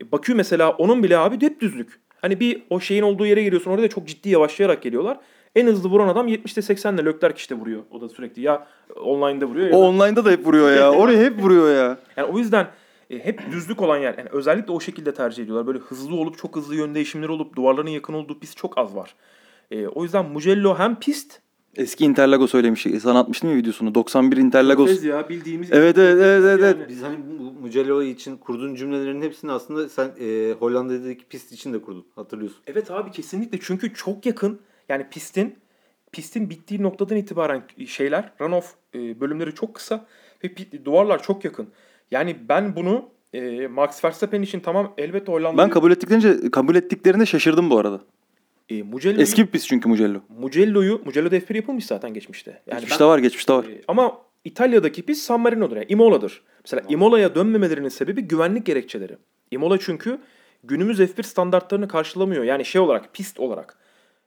Speaker 1: E, Bakü mesela onun bile abi hep düzlük. Hani bir o şeyin olduğu yere geliyorsun orada da çok ciddi yavaşlayarak geliyorlar. En hızlı vuran adam 70'te 80'le Leclerc işte vuruyor. O da sürekli ya online'da vuruyor ya.
Speaker 2: O online'da da hep vuruyor ya. Oraya hep vuruyor ya.
Speaker 1: Yani o yüzden e, hep düzlük olan yer. Yani özellikle o şekilde tercih ediyorlar. Böyle hızlı olup çok hızlı yön değişimleri olup duvarların yakın olduğu pist çok az var. E, o yüzden Mugello hem pist
Speaker 2: Eski Interlagos söylemiş. Sana atmıştım ya videosunu. 91 Interlagos.
Speaker 1: Fez ya bildiğimiz
Speaker 2: Evet, evet, evet, evet, evet.
Speaker 1: Yani.
Speaker 3: Biz hani bu Mugello için kurduğun cümlelerin hepsini aslında sen e, Hollanda'daki pist için de kurdun. Hatırlıyorsun.
Speaker 1: Evet abi kesinlikle çünkü çok yakın. Yani pistin pistin bittiği noktadan itibaren şeyler runoff e, bölümleri çok kısa ve pit- duvarlar çok yakın. Yani ben bunu e, Max Verstappen için tamam elbette Hollanda
Speaker 2: Ben kabul ettiklerinde kabul ettiklerinde şaşırdım bu arada.
Speaker 1: E, Mugello'yu,
Speaker 2: Eski bir pist çünkü Mugello.
Speaker 1: Mugello'yu Mugello'da F1 yapılmış zaten geçmişte. Yani
Speaker 2: geçmişte var, geçmişte var.
Speaker 1: E, ama İtalya'daki pist San Marino'dur. Yani Imola'dır. Mesela Imola'ya dönmemelerinin sebebi güvenlik gerekçeleri. Imola çünkü günümüz F1 standartlarını karşılamıyor. Yani şey olarak, pist olarak.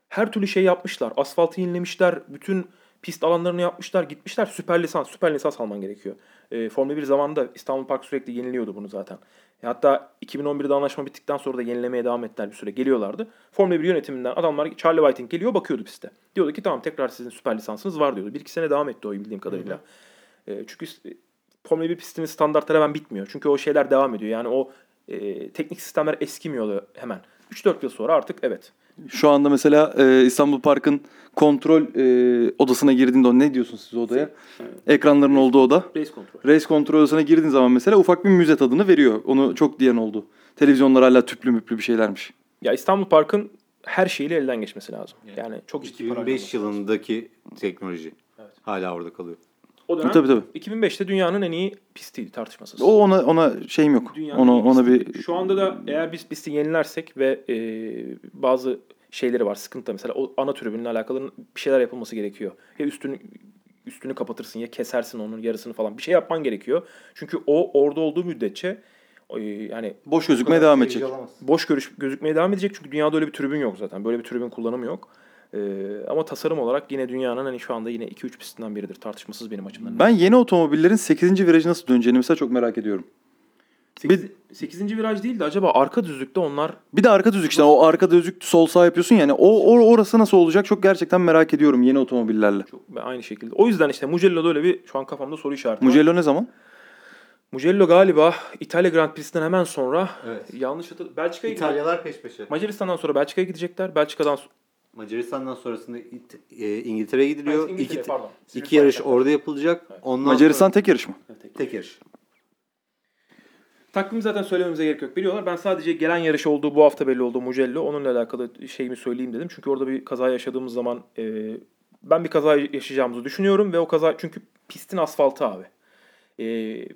Speaker 1: Her türlü şey yapmışlar. Asfaltı yenilemişler. Bütün pist alanlarını yapmışlar. Gitmişler. Süper lisans. Süper lisans alman gerekiyor. E, Formula 1 zamanında İstanbul Park sürekli yeniliyordu bunu zaten. E, hatta 2011'de anlaşma bittikten sonra da yenilemeye devam ettiler bir süre. Geliyorlardı. Formula 1 yönetiminden adamlar Charlie Whiting geliyor bakıyordu piste. Diyordu ki tamam tekrar sizin süper lisansınız var diyordu. Bir iki sene devam etti o bildiğim kadarıyla. E, çünkü s- Formula 1 pistinin standartları hemen bitmiyor. Çünkü o şeyler devam ediyor. Yani o e, teknik sistemler eskimiyor hemen. 3-4 yıl sonra artık evet.
Speaker 2: Şu anda mesela e, İstanbul Park'ın kontrol e, odasına girdiğinde o ne diyorsunuz siz odaya? Ekranların olduğu oda.
Speaker 1: Race control.
Speaker 2: Race kontrol odasına girdiğin zaman mesela ufak bir müze tadını veriyor. Onu çok diyen oldu. Televizyonlar hala tüplü müplü bir şeylermiş.
Speaker 1: Ya İstanbul Park'ın her şeyiyle elden geçmesi lazım. Yani çok ciddi para
Speaker 3: 2005
Speaker 1: harcaması.
Speaker 3: yılındaki teknoloji.
Speaker 1: Evet.
Speaker 3: Hala orada kalıyor.
Speaker 1: O dönem
Speaker 2: Tabii, tabii.
Speaker 1: 2005'te dünyanın en iyi pistiydi tartışmasız.
Speaker 2: O ona ona şeyim yok.
Speaker 1: Dünyanın
Speaker 2: Ona ona bir
Speaker 1: Şu anda da eğer biz pisti yenilersek ve e, bazı şeyleri var sıkıntı mesela o ana tribünle alakalı bir şeyler yapılması gerekiyor. Ya üstünü üstünü kapatırsın ya kesersin onun yarısını falan bir şey yapman gerekiyor. Çünkü o orada olduğu müddetçe e, yani
Speaker 2: boş gözükmeye devam edecek.
Speaker 1: boş görüş gözükmeye devam edecek çünkü dünyada öyle bir tribün yok zaten. Böyle bir tribün kullanımı yok. E, ama tasarım olarak yine dünyanın hani şu anda yine 2-3 pistinden biridir tartışmasız benim açımdan.
Speaker 2: Ben yeni otomobillerin 8. virajı nasıl döneceğini mesela çok merak ediyorum.
Speaker 1: 8. 8. viraj değil de acaba arka düzlükte onlar
Speaker 2: Bir de arka düzlük işte o arka düzlük sol sağ yapıyorsun yani o, o orası nasıl olacak çok gerçekten merak ediyorum yeni otomobillerle.
Speaker 1: çok aynı şekilde. O yüzden işte Mugello'da öyle bir şu an kafamda soru işareti var.
Speaker 2: Mugello ne zaman?
Speaker 1: Mugello galiba İtalya Grand Prix'sinden hemen sonra
Speaker 3: Evet.
Speaker 1: yanlış hatırlamıyorum. Belçika'ya.
Speaker 3: İtalyalar peş peşe.
Speaker 1: Macaristan'dan sonra Belçika'ya gidecekler. Belçika'dan so-
Speaker 3: Macaristan'dan sonrasında İt- e, İngiltere'ye gidiliyor.
Speaker 1: Evet, İngiltere,
Speaker 3: iki,
Speaker 1: pardon.
Speaker 3: iki yarış orada yapılacak. Ondan
Speaker 2: Macaristan tek yarış mı?
Speaker 3: sonra tek yarış.
Speaker 1: Takvimi zaten söylememize gerek yok. Biliyorlar. Ben sadece gelen yarış olduğu bu hafta belli oldu Mugello. Onunla alakalı şeyimi söyleyeyim dedim. Çünkü orada bir kaza yaşadığımız zaman e, ben bir kaza yaşayacağımızı düşünüyorum ve o kaza çünkü pistin asfaltı abi. E,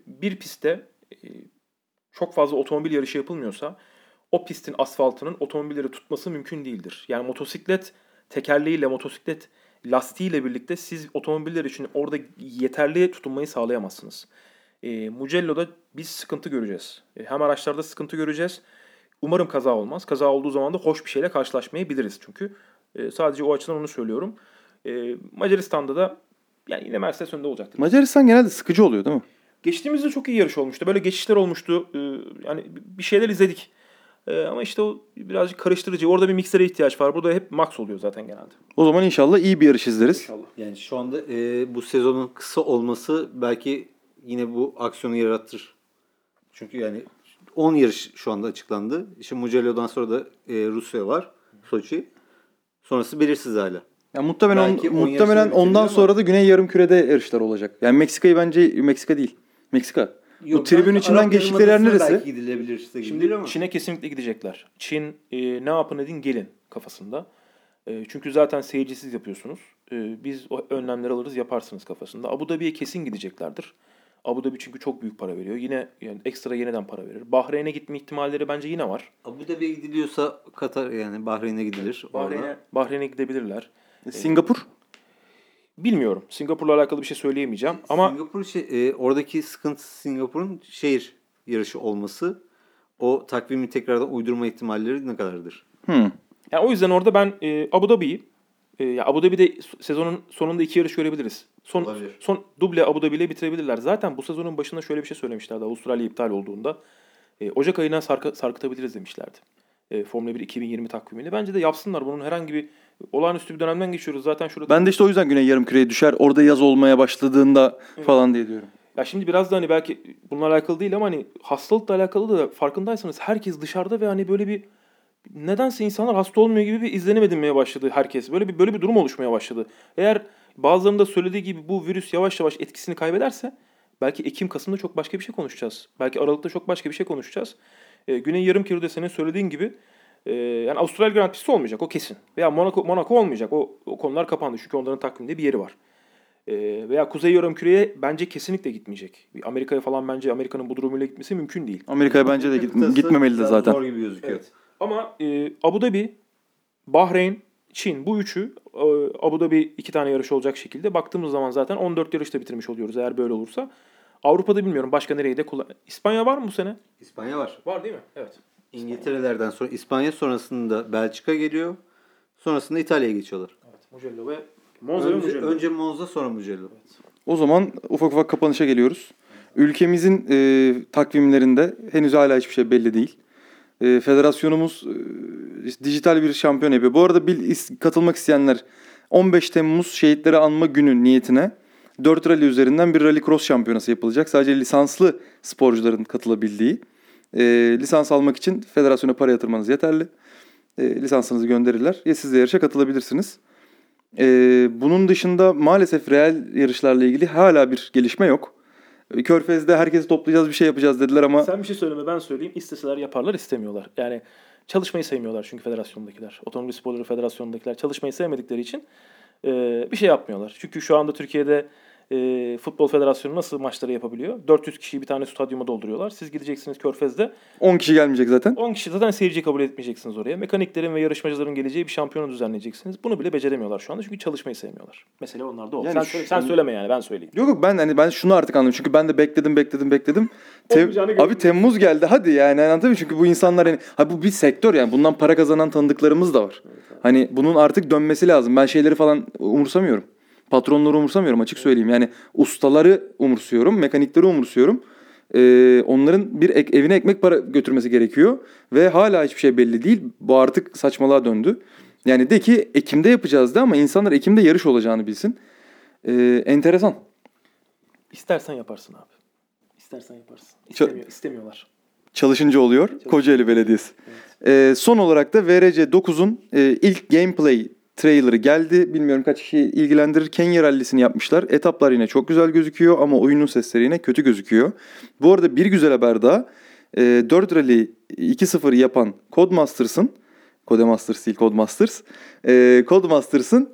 Speaker 1: bir pistte e, çok fazla otomobil yarışı yapılmıyorsa o pistin asfaltının otomobilleri tutması mümkün değildir. Yani motosiklet tekerleğiyle, motosiklet lastiğiyle birlikte siz otomobiller için orada yeterli tutunmayı sağlayamazsınız. E, Mugello'da biz sıkıntı göreceğiz. E, hem araçlarda sıkıntı göreceğiz. Umarım kaza olmaz. Kaza olduğu zaman da hoş bir şeyle karşılaşmayabiliriz çünkü. E, sadece o açıdan onu söylüyorum. E, Macaristan'da da yani yine Mercedes önde olacaktır.
Speaker 2: Macaristan genelde sıkıcı oluyor değil mi?
Speaker 1: Geçtiğimizde çok iyi yarış olmuştu. Böyle geçişler olmuştu. Ee, yani bir şeyler izledik. Ee, ama işte o birazcık karıştırıcı. Orada bir miksere ihtiyaç var. Burada hep max oluyor zaten genelde.
Speaker 2: O zaman inşallah iyi bir yarış izleriz.
Speaker 1: İnşallah.
Speaker 3: Yani şu anda e, bu sezonun kısa olması belki yine bu aksiyonu yaratır. Çünkü yani 10 yarış şu anda açıklandı. İşte Mugello'dan sonra da e, Rusya var. Soçi. Sonrası belirsiz hala.
Speaker 2: Ya muhtemelen
Speaker 3: Belki on
Speaker 2: muhtemelen ondan sonra da Güney Yarımküre'de yarışlar olacak. Yani Meksika'yı bence Meksika değil. Meksika. Bu tribün içinden geçtikleri yer neresi?
Speaker 3: Belki gidilebilirse
Speaker 1: Şimdi
Speaker 3: ama.
Speaker 1: Çin'e kesinlikle gidecekler. Çin e, ne yapın edin gelin kafasında. E, çünkü zaten seyircisiz yapıyorsunuz. E, biz o önlemleri alırız yaparsınız kafasında. Abu Dhabi'ye kesin gideceklerdir. Abu Dhabi çünkü çok büyük para veriyor. Yine yani ekstra yeniden para verir. Bahreyn'e gitme ihtimalleri bence yine var.
Speaker 3: Abu Dhabi'ye gidiliyorsa Katar yani Bahreyn'e gidilir.
Speaker 1: Bahreyn'e
Speaker 3: Orada.
Speaker 1: Bahreyn'e gidebilirler.
Speaker 2: Singapur.
Speaker 1: Bilmiyorum. Singapur'la alakalı bir şey söyleyemeyeceğim ama
Speaker 3: Singapur şey, e, oradaki sıkıntı Singapur'un şehir yarışı olması. O takvimi tekrardan uydurma ihtimalleri ne kadardır?
Speaker 2: Hmm.
Speaker 1: Yani o yüzden orada ben e, Abu Dhabi'yi e, ya Abu Dhabi'de sezonun sonunda iki yarış görebiliriz. Son
Speaker 3: Olabilir.
Speaker 1: son duble Abu Dhabi ile bitirebilirler. Zaten bu sezonun başında şöyle bir şey söylemişlerdi. Avustralya iptal olduğunda e, Ocak ayına sarkı, sarkıtabiliriz demişlerdi. E, Formula 1 2020 takvimini. Bence de yapsınlar. Bunun herhangi bir olağanüstü bir dönemden geçiyoruz. Zaten şurada
Speaker 2: Ben de işte o yüzden Güney Yarımküre'ye düşer. Orada yaz olmaya başladığında falan diye diyorum.
Speaker 1: Ya şimdi biraz da hani belki bununla alakalı değil ama hani hastalıkla alakalı da farkındaysanız herkes dışarıda ve hani böyle bir nedense insanlar hasta olmuyor gibi bir izlenim edinmeye başladı herkes. Böyle bir böyle bir durum oluşmaya başladı. Eğer bazılarının da söylediği gibi bu virüs yavaş yavaş etkisini kaybederse belki Ekim Kasım'da çok başka bir şey konuşacağız. Belki Aralık'ta çok başka bir şey konuşacağız. Ee, Güney Yarımküre'de senin söylediğin gibi e, yani Avustralya Grand Prix'si olmayacak o kesin. Veya Monaco Monaco olmayacak. O, o konular kapandı çünkü onların takviminde bir yeri var. Ee, veya Kuzey Yarımküre'ye bence kesinlikle gitmeyecek. Bir Amerika'ya falan bence Amerika'nın bu durumuyla gitmesi mümkün değil.
Speaker 2: Amerika'ya bence de git- gitmemeli de zaten.
Speaker 3: Zor gibi gözüküyor.
Speaker 1: Evet. Ama e, Abu Dhabi, Bahreyn, Çin bu üçü e, Abu Dhabi iki tane yarış olacak şekilde baktığımız zaman zaten 14 yarışta bitirmiş oluyoruz eğer böyle olursa. Avrupa'da bilmiyorum başka nereyi de kullan... İspanya var mı bu sene?
Speaker 3: İspanya var.
Speaker 1: Var değil mi? Evet.
Speaker 3: İngiltere'lerden sonra İspanya sonrasında Belçika geliyor. Sonrasında İtalya'ya geçiyorlar.
Speaker 1: evet. Mugello ve Monza ve
Speaker 3: Önce,
Speaker 1: Mugello.
Speaker 3: önce Monza sonra Mugello.
Speaker 2: O zaman ufak ufak kapanışa geliyoruz. Ülkemizin e, takvimlerinde henüz hala hiçbir şey belli değil. E, federasyonumuz e, dijital bir şampiyon yapıyor. Bu arada bil, is- katılmak isteyenler 15 Temmuz Şehitleri Anma Günü niyetine 4 rally üzerinden bir rally cross şampiyonası yapılacak. Sadece lisanslı sporcuların katılabildiği. E, lisans almak için federasyona para yatırmanız yeterli. E, lisansınızı gönderirler. Ya siz de yarışa katılabilirsiniz. Ee, bunun dışında maalesef reel yarışlarla ilgili hala bir gelişme yok. Körfez'de herkesi toplayacağız bir şey yapacağız dediler ama
Speaker 1: Sen bir şey söyleme ben söyleyeyim. İsteseler yaparlar istemiyorlar. Yani çalışmayı sevmiyorlar çünkü federasyondakiler. Otomobil Sporları Federasyonu'ndakiler çalışmayı sevmedikleri için e, bir şey yapmıyorlar. Çünkü şu anda Türkiye'de e, Futbol Federasyonu nasıl maçları yapabiliyor? 400 kişiyi bir tane stadyuma dolduruyorlar. Siz gideceksiniz Körfez'de
Speaker 2: 10 kişi gelmeyecek zaten.
Speaker 1: 10 kişi zaten seyirci kabul etmeyeceksiniz oraya. Mekaniklerin ve yarışmacıların geleceği bir şampiyonu düzenleyeceksiniz. Bunu bile beceremiyorlar şu anda çünkü çalışmayı sevmiyorlar. Mesele onlarda o.
Speaker 2: Yani
Speaker 1: sen,
Speaker 2: şu-
Speaker 1: söyle- sen söyleme yani ben söyleyeyim.
Speaker 2: Yok yok ben hani ben şunu artık anladım. Çünkü ben de bekledim bekledim bekledim. Te- abi Temmuz geldi hadi yani anladın mı? Çünkü bu insanlar hani ha bu bir sektör yani bundan para kazanan tanıdıklarımız da var. Hani bunun artık dönmesi lazım. Ben şeyleri falan umursamıyorum. Patronları umursamıyorum açık söyleyeyim. Yani ustaları umursuyorum, mekanikleri umursuyorum. Ee, onların bir ek- evine ekmek para götürmesi gerekiyor ve hala hiçbir şey belli değil. Bu artık saçmalığa döndü. Yani de ki Ekim'de yapacağız da ama insanlar Ekim'de yarış olacağını bilsin. Ee, enteresan.
Speaker 1: İstersen yaparsın abi. İstersen yaparsın. İstemiyor, istemiyorlar.
Speaker 2: çalışınca oluyor Kocaeli Belediyesi. Ee, son olarak da VRC 9'un e, ilk gameplay trailer'ı geldi. Bilmiyorum kaç kişi ilgilendirir. Kenya rallisini yapmışlar. Etaplar yine çok güzel gözüküyor ama oyunun sesleri yine kötü gözüküyor. Bu arada bir güzel haber daha. E, 4 rally 2-0 yapan Codemasters'ın Codemasters değil Codemasters. E, Codemasters'ın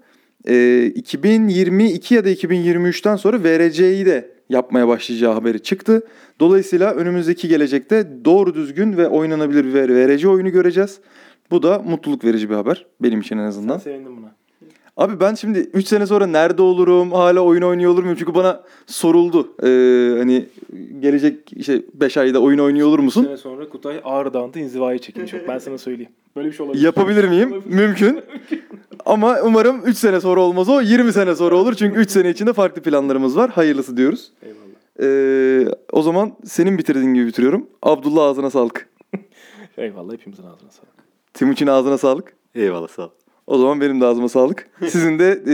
Speaker 2: e, 2022 ya da 2023'ten sonra VRC'yi de yapmaya başlayacağı haberi çıktı. Dolayısıyla önümüzdeki gelecekte doğru düzgün ve oynanabilir bir VRC oyunu göreceğiz. Bu da mutluluk verici bir haber benim için en azından.
Speaker 1: sevindim buna.
Speaker 2: Abi ben şimdi 3 sene sonra nerede olurum, hala oyun oynuyor olur muyum? Çünkü bana soruldu. Ee, hani gelecek işte 5 ayda oyun oynuyor olur musun?
Speaker 1: sene sonra Kutay Ağrı Dağı'nda inzivaya çekilmiş. Ben sana söyleyeyim. Böyle bir şey olabilir.
Speaker 2: Yapabilir miyim? Mümkün. Ama umarım 3 sene sonra olmaz o 20 sene sonra olur. Çünkü 3 sene içinde farklı planlarımız var. Hayırlısı diyoruz.
Speaker 1: Eyvallah.
Speaker 2: Ee, o zaman senin bitirdiğin gibi bitiriyorum. Abdullah ağzına sağlık.
Speaker 1: Eyvallah hepimizin ağzına sağlık.
Speaker 2: Timuçin ağzına sağlık.
Speaker 3: Eyvallah sağ ol.
Speaker 2: O zaman benim de ağzıma sağlık. Sizin de e,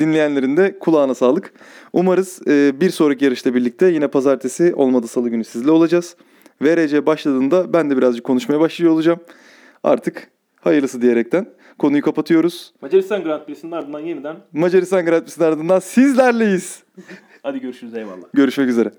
Speaker 2: dinleyenlerin de kulağına sağlık. Umarız e, bir sonraki yarışta birlikte yine pazartesi olmadı salı günü sizle olacağız. VRC başladığında ben de birazcık konuşmaya başlıyor olacağım. Artık hayırlısı diyerekten konuyu kapatıyoruz.
Speaker 1: Macaristan Grand Prix'sinin ardından yeniden
Speaker 2: Macaristan Grand Prix'sinin ardından sizlerleyiz.
Speaker 1: hadi görüşürüz eyvallah.
Speaker 2: Görüşmek üzere.